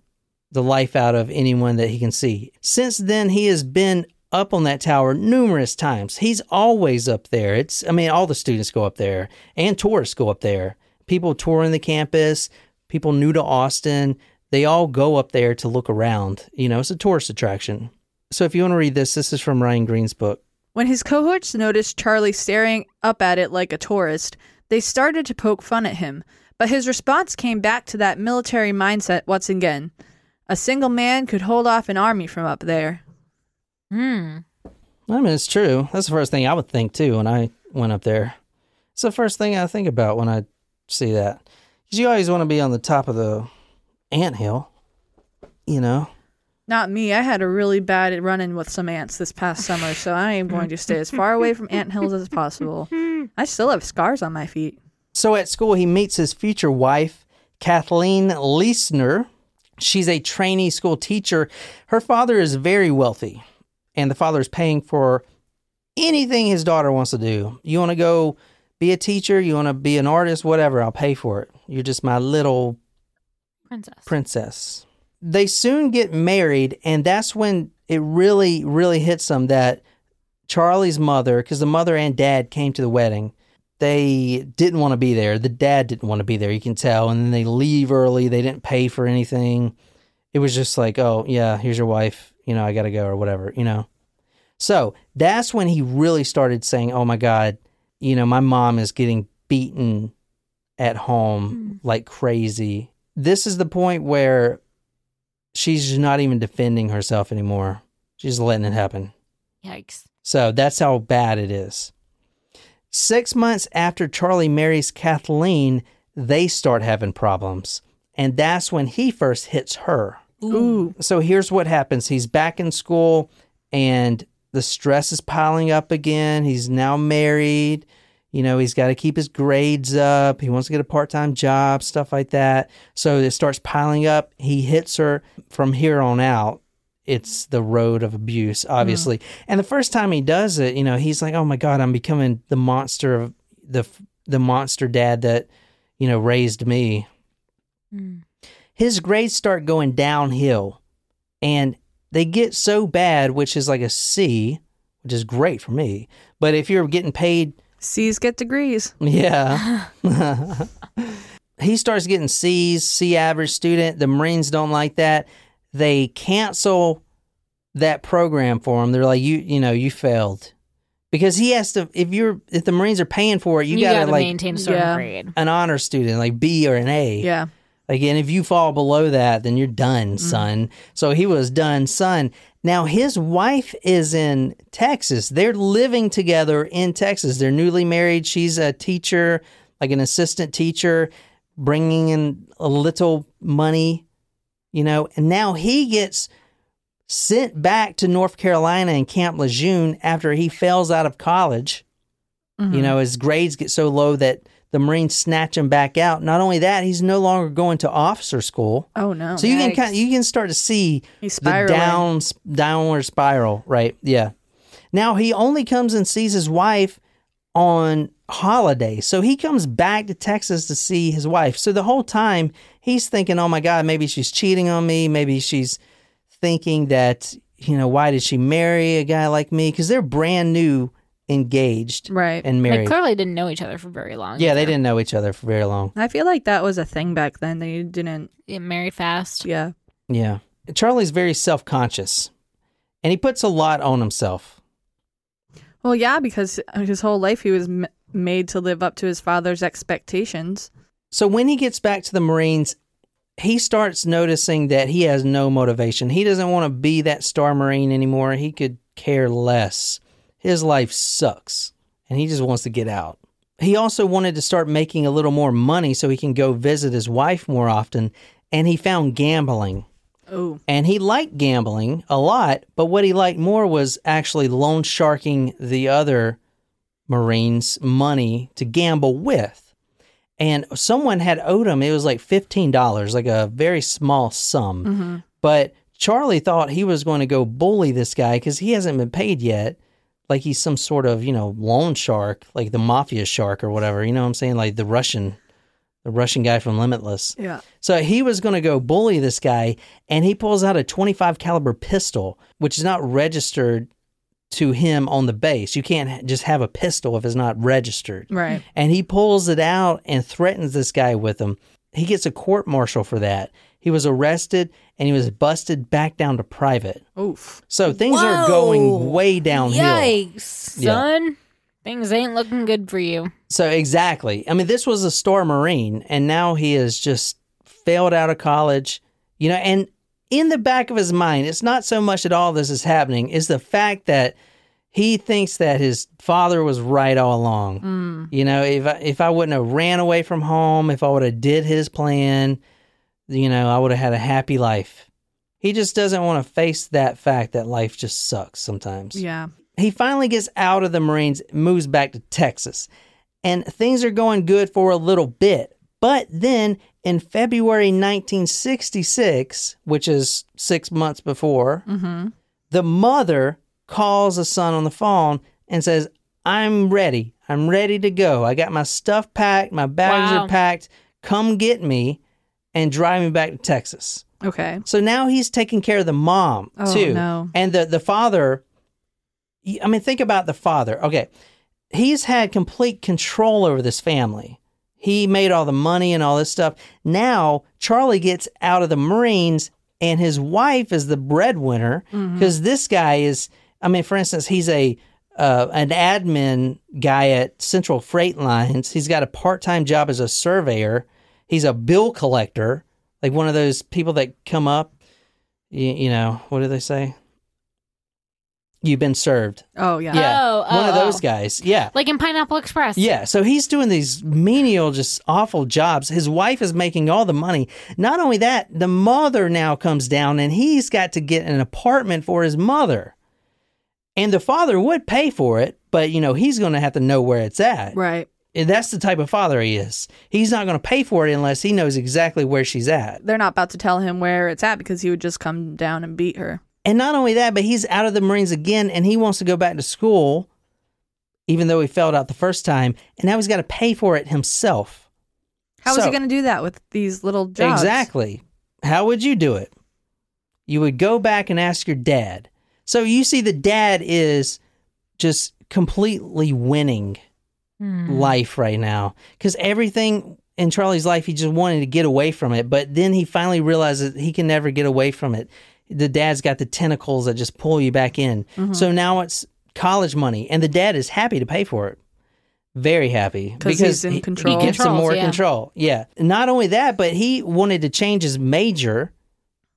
the life out of anyone that he can see. Since then, he has been up on that tower numerous times. He's always up there. It's, I mean, all the students go up there and tourists go up there. People touring the campus, people new to Austin, they all go up there to look around. You know, it's a tourist attraction. So if you want to read this, this is from Ryan Green's book. When his cohorts noticed Charlie staring up at it like a tourist, they started to poke fun at him. But his response came back to that military mindset once again. A single man could hold off an army from up there. Hmm. I mean, it's true. That's the first thing I would think too when I went up there. It's the first thing I think about when I see that. Because you always want to be on the top of the ant hill, you know? Not me. I had a really bad run in with some ants this past summer, so I am going to stay as far away from ant hills as possible. I still have scars on my feet. So at school, he meets his future wife, Kathleen Leissner. She's a trainee school teacher. Her father is very wealthy, and the father is paying for anything his daughter wants to do. You want to go be a teacher? You want to be an artist? Whatever, I'll pay for it. You're just my little Princess. princess. They soon get married, and that's when it really, really hits them that Charlie's mother, because the mother and dad came to the wedding, they didn't want to be there. The dad didn't want to be there, you can tell. And then they leave early. They didn't pay for anything. It was just like, oh, yeah, here's your wife. You know, I got to go or whatever, you know. So that's when he really started saying, oh my God, you know, my mom is getting beaten at home hmm. like crazy. This is the point where she's not even defending herself anymore. She's letting it happen. Yikes. So that's how bad it is. Six months after Charlie marries Kathleen, they start having problems. And that's when he first hits her. Ooh. So here's what happens he's back in school, and the stress is piling up again. He's now married. You know, he's got to keep his grades up. He wants to get a part time job, stuff like that. So it starts piling up. He hits her from here on out. It's the road of abuse, hmm. obviously. And the first time he does it, you know, he's like, "Oh my God, I'm becoming the monster of the the monster dad that you know raised me." Hmm. His grades start going downhill, and they get so bad, which is like a C, which is great for me. But if you're getting paid C's get degrees. yeah. he starts getting C's, C average student. The Marines don't like that. They cancel that program for him. They're like, you, you know, you failed because he has to. If you're, if the Marines are paying for it, you, You, gotta, gotta, like maintain a certain Yeah. grade. an honor student, like B or an A. Yeah. Like, and if you fall below that, then you're done, mm. son. So he was done, son. Now his wife is in Texas. They're living together in Texas. They're newly married. She's a teacher, like an assistant teacher, bringing in a little money, you know. And now he gets sent back to North Carolina and Camp Lejeune after he fails out of college. You mm-hmm. know, his grades get so low that the Marines snatch him back out. Not only that, he's no longer going to officer school. Oh no. So you can Yikes. kind you can start to see the down downward spiral, right? Yeah. Now he only comes and sees his wife on holiday. So he comes back to Texas to see his wife. So the whole time he's thinking, "Oh my god, maybe she's cheating on me. Maybe she's thinking that, you know, why did she marry a guy like me cuz they're brand new engaged Right. and married They clearly didn't know each other for very long. yeah, they didn't know each other for very long. I feel like that was a thing back then. They didn't. Get married fast. Yeah. Yeah. Charlie's very self conscious and he puts a lot on himself. Well, yeah, because his whole life he was m- made to live up to his father's expectations. So when he gets back to the Marines, he starts noticing that he has no motivation. He doesn't want to be that Star Marine anymore. He could care less. His life sucks and he just wants to get out. He also wanted to start making a little more money so he can go visit his wife more often, and he found gambling. Oh, And he liked gambling a lot, but what he liked more was actually loan sharking the other Marines money to gamble with. And someone had owed him, it was like $15, like a very small sum. Mm-hmm. But Charlie thought he was going to go bully this guy because he hasn't been paid yet. Like he's some sort of, you know, loan shark, like the mafia shark or whatever. You know what I'm saying? Like the Russian, the Russian guy from Limitless. yeah. So he was going to go bully this guy, and he pulls out a 25 caliber pistol, which is not registered to him on the base. You can't just have a pistol if it's not registered. Right. And he pulls it out and threatens this guy with him. He gets a court martial for that. He was arrested and he was busted back down to private. Oof. So things are going way downhill. Yikes, Yeah. son. Things ain't looking good for you. So exactly. I mean, this was a star Marine, and now he has just failed out of college. You know, and in the back of his mind, it's not so much that all this is happening, is the fact that he thinks that his father was right all along. Mm. You know, if I, if I wouldn't have ran away from home, if I would have did his plan, you know, I would have had a happy life. He just doesn't want to face that fact that life just sucks sometimes Yeah. he finally gets out of the Marines, moves back to Texas, and things are going good for a little bit. But then in February 1966, which is six months before, Mm-hmm. the mother calls the son on the phone and says, I'm ready. I'm ready to go. I got my stuff packed. My bags Wow. are packed. Come get me and drive me back to Texas. Okay. So now he's taking care of the mom Oh, too. no. And the the father I mean think about the father. Okay. He's had complete control over this family. He made all the money and all this stuff. Now Charlie gets out of the Marines and his wife is the breadwinner because this guy is I mean for instance he's a uh, an admin guy at Central Freight Lines. He's got a part-time job as a surveyor. He's a bill collector, like one of those people that come up. You, you know what do they say? You've been served. Oh yeah. Yeah, Oh, one of oh, those oh. guys. Yeah, Like in Pineapple Express. yeah. So he's doing these menial, just awful jobs. His wife is making all the money. Not only that, the mother now comes down and he's got to get an apartment for his mother. And the father would pay for it, but you know, he's going to have to know where it's at. Right. And That's the type of father he is. He's not going to pay for it unless he knows exactly where she's at. They're not about to tell him where it's at because he would just come down and beat her. And not only that, but he's out of the Marines again and he wants to go back to school, even though he failed out the first time. And now he's got to pay for it himself. How is So- he going to do that with these little jobs? Exactly. How would you do it? You would go back and ask your dad. So you see, the dad is just completely winning Hmm. life right now because everything in Charlie's life, he just wanted to get away from it. But then he finally realizes he can never get away from it. The dad's got the tentacles that just pull you back in. So now it's college money, and the dad is happy to pay for it. Very happy 'Cause he's in he- control. He gives some Controls, more yeah. control. Yeah. Not only that, but he wanted to change his major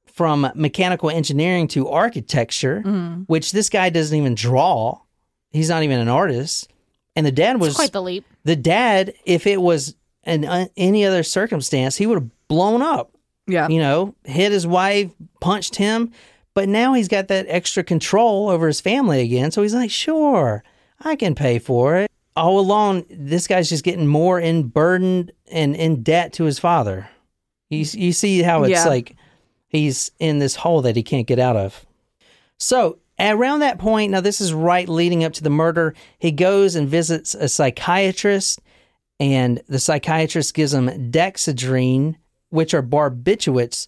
from mechanical engineering to architecture, Mm. which this guy doesn't even draw. He's not even an artist. And the dad was It's quite the leap. the dad, if it was in uh, any other circumstance, he would have blown up. Yeah. You know, hit his wife, punched him. But now he's got that extra control over his family again. So he's like, sure, I can pay for it. All along, this guy's just getting more in burdened and in debt to his father. You, you see how it's Yeah. like he's in this hole that he can't get out of. So around that point, now this is right leading up to the murder, he goes and visits a psychiatrist, and the psychiatrist gives him dexedrine, which are barbiturates,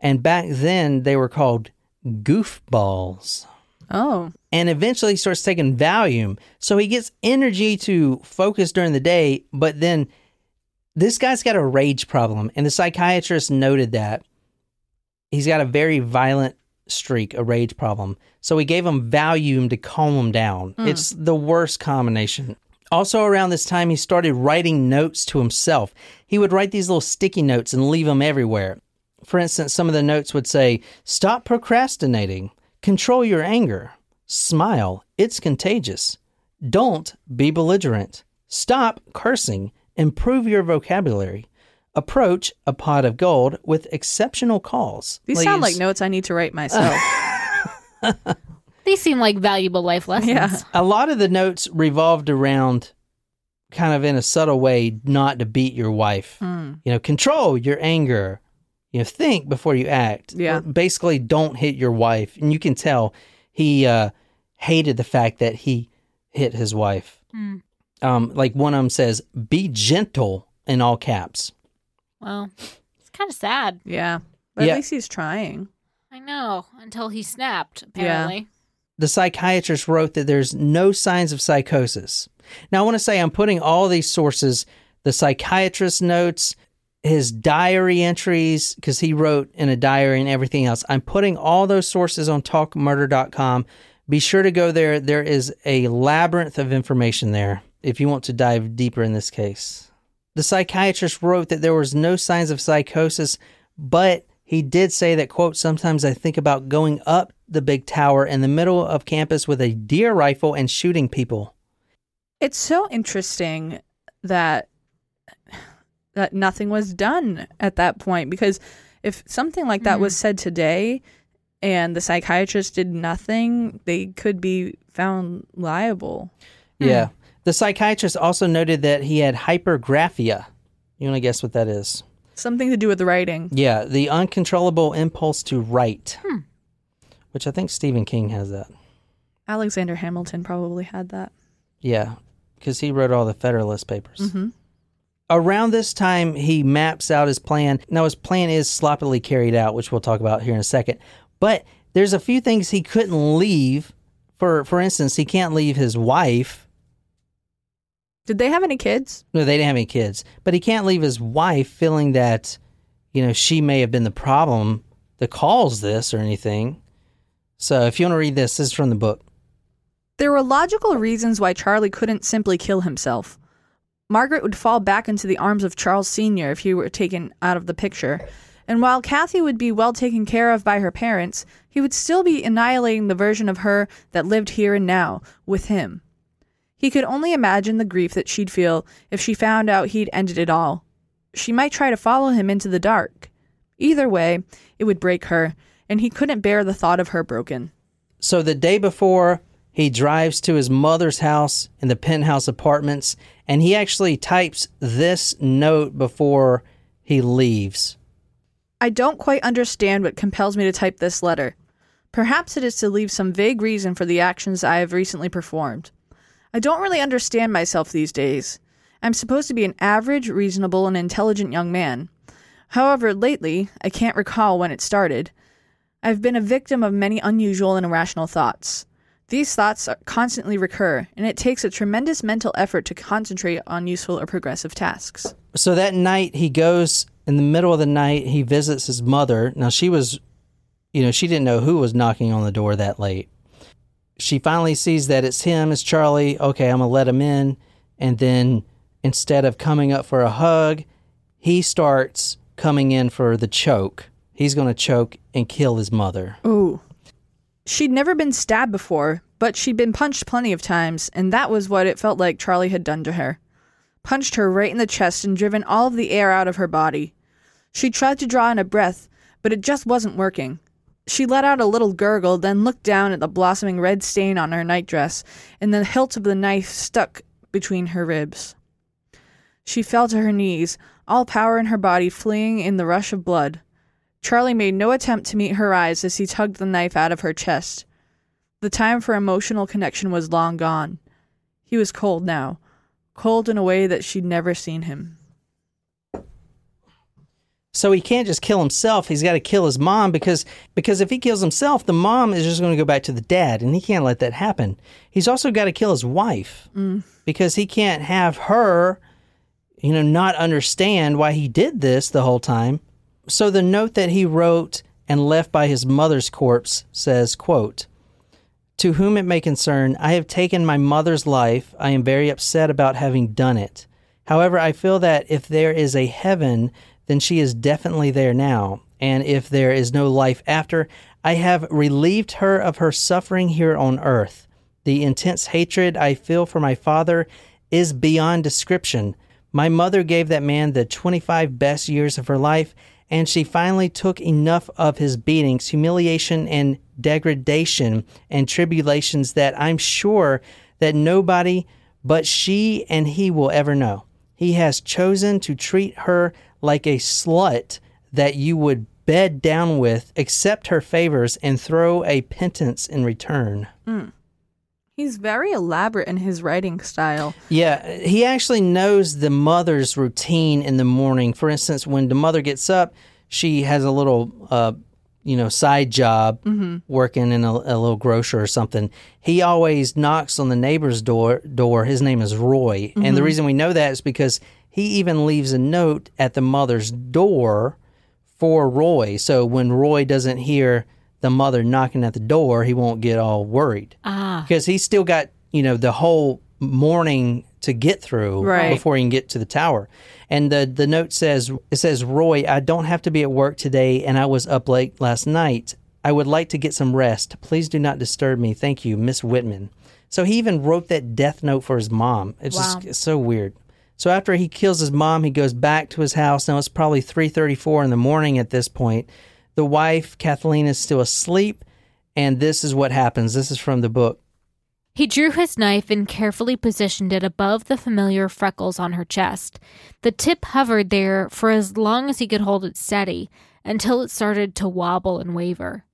and back then they were called goofballs. Oh. And eventually he starts taking Valium. So he gets energy to focus during the day, but then this guy's got a rage problem. And the psychiatrist noted that he's got a very violent streak, a rage problem. So he gave him Valium to calm him down. Hmm. It's the worst combination. Also, around this time, he started writing notes to himself. He would write these little sticky notes and leave them everywhere. For instance, some of the notes would say, Stop procrastinating, control your anger, smile, it's contagious, don't be belligerent, stop cursing, improve your vocabulary, approach a pot of gold with exceptional calls. These sound like notes I need to write myself. These seem like valuable life lessons. Yeah. a lot of the notes revolved around kind of in a subtle way not to beat your wife. Hmm. You know, control your anger. You know, think before you act. Yeah. Basically, don't hit your wife. And you can tell he uh, hated the fact that he hit his wife. Hmm. Um, like one of them says, "Be gentle" in all caps. Well, it's kind of sad. yeah. But Yeah. at least he's trying. I know until he snapped. Apparently. The psychiatrist wrote that there's no signs of psychosis. Now, I want to say I'm putting all these sources, the psychiatrist's notes, his diary entries, because he wrote in a diary and everything else. I'm putting all those sources on talkmurder.com. Be sure to go there. There is a labyrinth of information there if you want to dive deeper in this case. The psychiatrist wrote that there was no signs of psychosis, but he did say that, quote, sometimes I think about going up the big tower in the middle of campus with a deer rifle and shooting people. It's so interesting that that nothing was done at that point because if something like that was mm-hmm. said today and the psychiatrist did nothing, they could be found liable. Yeah. Hmm. The psychiatrist also noted that he had hypergraphia. You want to guess what that is? Something to do with the writing. Yeah, the uncontrollable impulse to write, hmm. Which I think Stephen King has that. Alexander Hamilton probably had that. Yeah, because he wrote all the Federalist Papers. Mm-hmm. Around this time, he maps out his plan. Now, his plan is sloppily carried out, which we'll talk about here in a second. But there's a few things he couldn't leave. For for instance, he can't leave his wife. Did they have any kids? No, they didn't have any kids, but he can't leave his wife feeling that, you know, she may have been the problem that caused this or anything. So, if you want to read this, this is from the book. There were logical reasons why Charlie couldn't simply kill himself. Margaret would fall back into the arms of Charles Sr. if he were taken out of the picture, and while Kathy would be well taken care of by her parents, he would still be annihilating the version of her that lived here and now with him. He could only imagine the grief that she'd feel if she found out he'd ended it all. She might try to follow him into the dark. Either way, it would break her, and he couldn't bear the thought of her broken. So the day before, he drives to his mother's house in the penthouse apartments, and he actually types this note before he leaves. I don't quite understand what compels me to type this letter. Perhaps it is to leave some vague reason for the actions I have recently performed. I don't really understand myself these days. I'm supposed to be an average, reasonable, and intelligent young man. However, lately, I can't recall when it started, I've been a victim of many unusual and irrational thoughts. These thoughts constantly recur, and it takes a tremendous mental effort to concentrate on useful or progressive tasks. So that night, he goes in the middle of the night, he visits his mother. Now, she was, you know, she didn't know who was knocking on the door that late. She finally sees that it's him, it's Charlie. Okay, I'm going to let him in. And then instead of coming up for a hug, he starts coming in for the choke. He's going to choke and kill his mother. Ooh. She'd never been stabbed before, but she'd been punched plenty of times, and that was what it felt like Charlie had done to her. Punched her right in the chest and driven all of the air out of her body. She tried to draw in a breath, but it just wasn't working. She let out a little gurgle, then looked down at the blossoming red stain on her nightdress, and the hilt of the knife stuck between her ribs. She fell to her knees, all power in her body fleeing in the rush of blood. Charlie made no attempt to meet her eyes as he tugged the knife out of her chest. The time for emotional connection was long gone. He was cold now, cold in a way that she'd never seen him. So he can't just kill himself. He's got to kill his mom because because if he kills himself, the mom is just going to go back to the dad, and he can't let that happen. He's also got to kill his wife mm. because he can't have her, you know, not understand why he did this the whole time. So the note that he wrote and left by his mother's corpse says, quote, To whom it may concern, I have taken my mother's life. I am very upset about having done it. However, I feel that if there is a heaven, then she is definitely there now. And if there is no life after, I have relieved her of her suffering here on earth. The intense hatred I feel for my father is beyond description. My mother gave that man the 25 best years of her life, and she finally took enough of his beatings, humiliation, and degradation and tribulations that I'm sure that nobody but she and he will ever know. He has chosen to treat her like a slut that you would bed down with, accept her favors, and throw a pittance in return. Mm. He's very elaborate in his writing style. Yeah, he actually knows the mother's routine in the morning. For instance, when the mother gets up, she has a little, uh, you know, side job working in a, a little grocery or something. He always knocks on the neighbor's door. Door. His name is Roy, and the reason we know that is because he even leaves a note at the mother's door for Roy. So when Roy doesn't hear the mother knocking at the door, he won't get all worried Ah. Because he's still got you know the whole morning to get through Right. before he can get to the tower. And the the note says it says Roy, I don't have to be at work today, and I was up late last night. I would like to get some rest. Please do not disturb me. Thank you, Miss Whitman. So he even wrote that death note for his mom. It's Wow. just it's so weird. So after he kills his mom, he goes back to his house. Now it's probably 3:34 in the morning at this point. The wife, Kathleen, is still asleep, and this is what happens. This is from the book. He drew his knife and carefully positioned it above the familiar freckles on her chest. The tip hovered there for as long as he could hold it steady until it started to wobble and waver.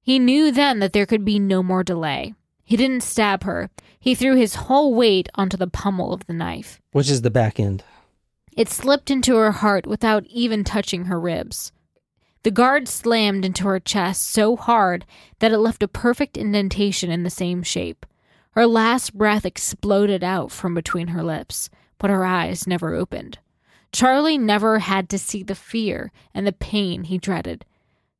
He knew then that there could be no more delay. He didn't stab her. He threw his whole weight onto the pommel of the knife. which is the back end. It slipped into her heart without even touching her ribs. The guard slammed into her chest so hard that it left a perfect indentation in the same shape. Her last breath exploded out from between her lips, but her eyes never opened. Charlie never had to see the fear and the pain he dreaded.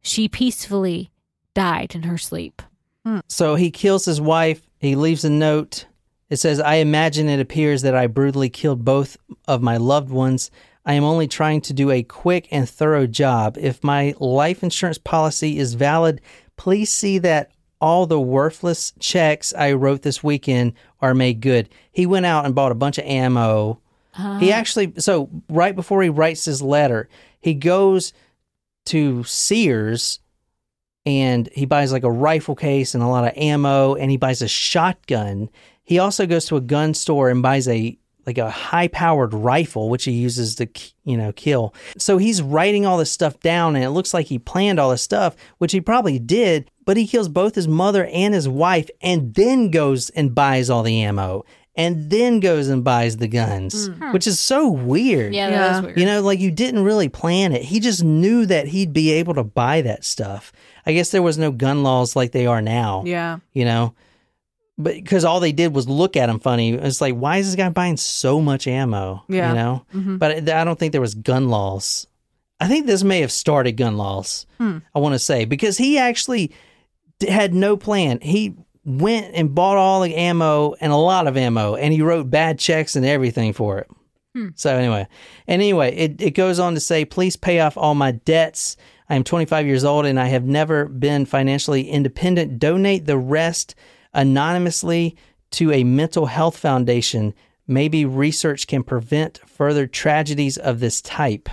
She peacefully died in her sleep. Hmm. So he kills his wife. He leaves a note. It says, I imagine it appears that I brutally killed both of my loved ones. I am only trying to do a quick and thorough job. If my life insurance policy is valid, please see that all the worthless checks I wrote this weekend are made good. He went out and bought a bunch of ammo. He actually, so right before he writes his letter, he goes to Sears and he buys like a rifle case and a lot of ammo and he buys a shotgun. He also goes to a gun store and buys a like a high powered rifle which he uses to you know kill. So he's writing all this stuff down and it looks like he planned all this stuff which he probably did, but he kills both his mother and his wife and then goes and buys all the ammo and then goes and buys the guns, hmm. which is so weird. Yeah, Yeah. that was weird. You know, like you didn't really plan it. He just knew that he'd be able to buy that stuff. I guess there was no gun laws like they are now. Yeah. You know, but because all they did was look at him funny. It's like, why is this guy buying so much ammo? Yeah. You know, Mhm. but I don't think there was gun laws. I think this may have started gun laws. Hmm. I want to say because he actually d- had no plan. He went and bought all the ammo and a lot of ammo, and he wrote bad checks and everything for it. So anyway, and anyway, it, it goes on to say, please pay off all my debts. I am 25 years old and I have never been financially independent. Donate the rest anonymously to a mental health foundation. Maybe research can prevent further tragedies of this type.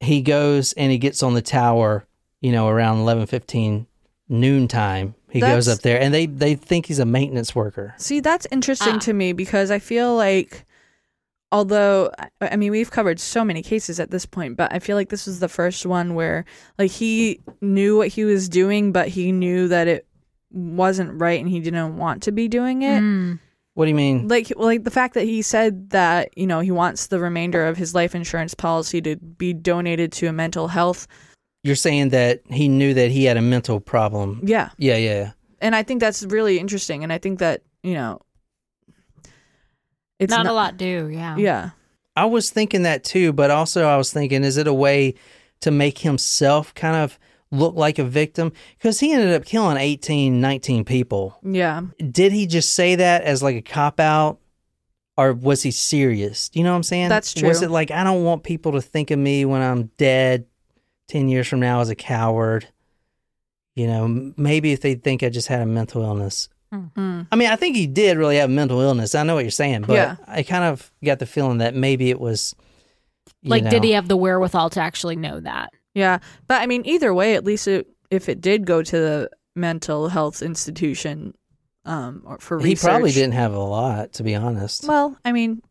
He goes and he gets on the tower, you know, around 11:15 noontime. He goes up there and they they think he's a maintenance worker. See, that's interesting Ah. to me because I feel like, although, I- I mean, we've covered so many cases at this point, but I feel like this was the first one where, like, he knew what he was doing, but he knew that it wasn't right and he didn't want to be doing it. Mm. What do you mean? Like, like the fact that he said that you know he wants the remainder of his life insurance policy to be donated to a mental health. You're saying that he knew that he had a mental problem. Yeah, Yeah, yeah. and I think that's really interesting, and I think that you know, it's not, a lot do, yeah. Yeah, I was thinking that too, but also I was thinking, is it a way to make himself kind of look like a victim because he ended up killing 18, 19 people. Yeah. Did he just say that as like a cop out? Or was he serious? Do you know what I'm saying? That's true. Was true. it like, I don't want people to think of me when I'm dead 10 years from now as a coward? You know, maybe if they think I just had a mental illness. Mm. I mean, I think he did really have a mental illness. I know what you're saying, but Yeah. I kind of got the feeling that maybe it was. you Like, did he have the wherewithal to actually know that? Yeah. But I mean, either way, at least it, if it did go to the mental health institution um, or for research, He probably didn't have a lot, to be honest. Well, I mean,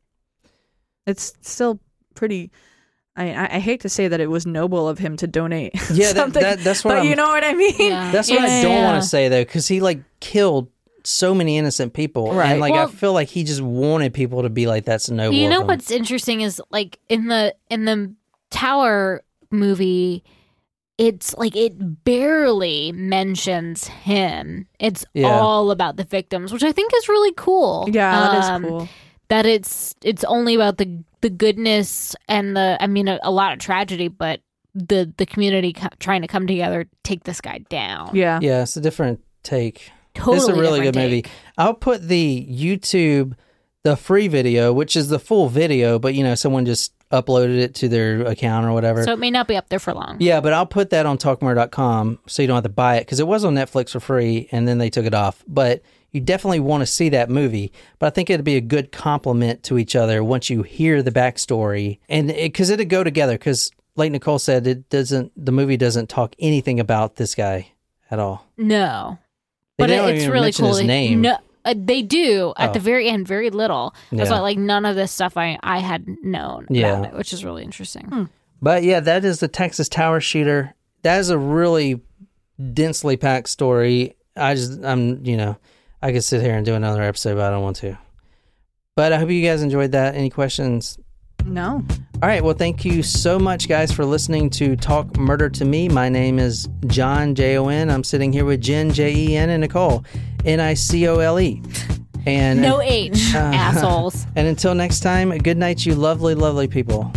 it's still pretty. I, I I hate to say that it was noble of him to donate. yeah, that, something, that, that's what but I'm. you know what I mean. Yeah. that's what I don't yeah. want to say though, because he like killed so many innocent people, Right. and like I feel like he just wanted people to be like, "That's noble." You of know him." what's interesting is like in the in the Tower movie, it's like it barely mentions him. It's Yeah. all about the victims, which I think is really cool. Yeah, that is Um, cool. That it's it's only about the the goodness and the I mean a, a lot of tragedy, but the the community co- trying to come together take this guy down. Yeah. Yeah, it's a different take. totally. it's a really good different movie. I'll put the YouTube, the free video, which is the full video, but you know, someone just uploaded it to their account or whatever. So it may not be up there for long. yeah, but I'll put that on talkmurder.com so you don't have to buy it because it was on Netflix for free and then they took it off. But you definitely want to see that movie. But I think it'd be a good complement to each other once you hear the backstory and because it, would go together. Because like Nicole said, it doesn't. The movie doesn't talk anything about this guy at all. No, They but it, it's really cool. his name. No, uh, they do at Oh. the very end, very little. That's Yeah. why, like, none of this stuff I I had known Yeah. about it, which is really interesting. But yeah, that is the Texas Tower shooter. That is a really densely packed story. I just, I'm, you know, I could sit here and do another episode, but I don't want to. But I hope you guys enjoyed that. Any questions? No. All right. Well, thank you so much, guys, for listening to Talk Murder to Me. My name is John J O N. I'm sitting here with Jen J E N and Nicole N I C O L E. And No H, uh, assholes. and until next time, good night, you lovely, lovely people.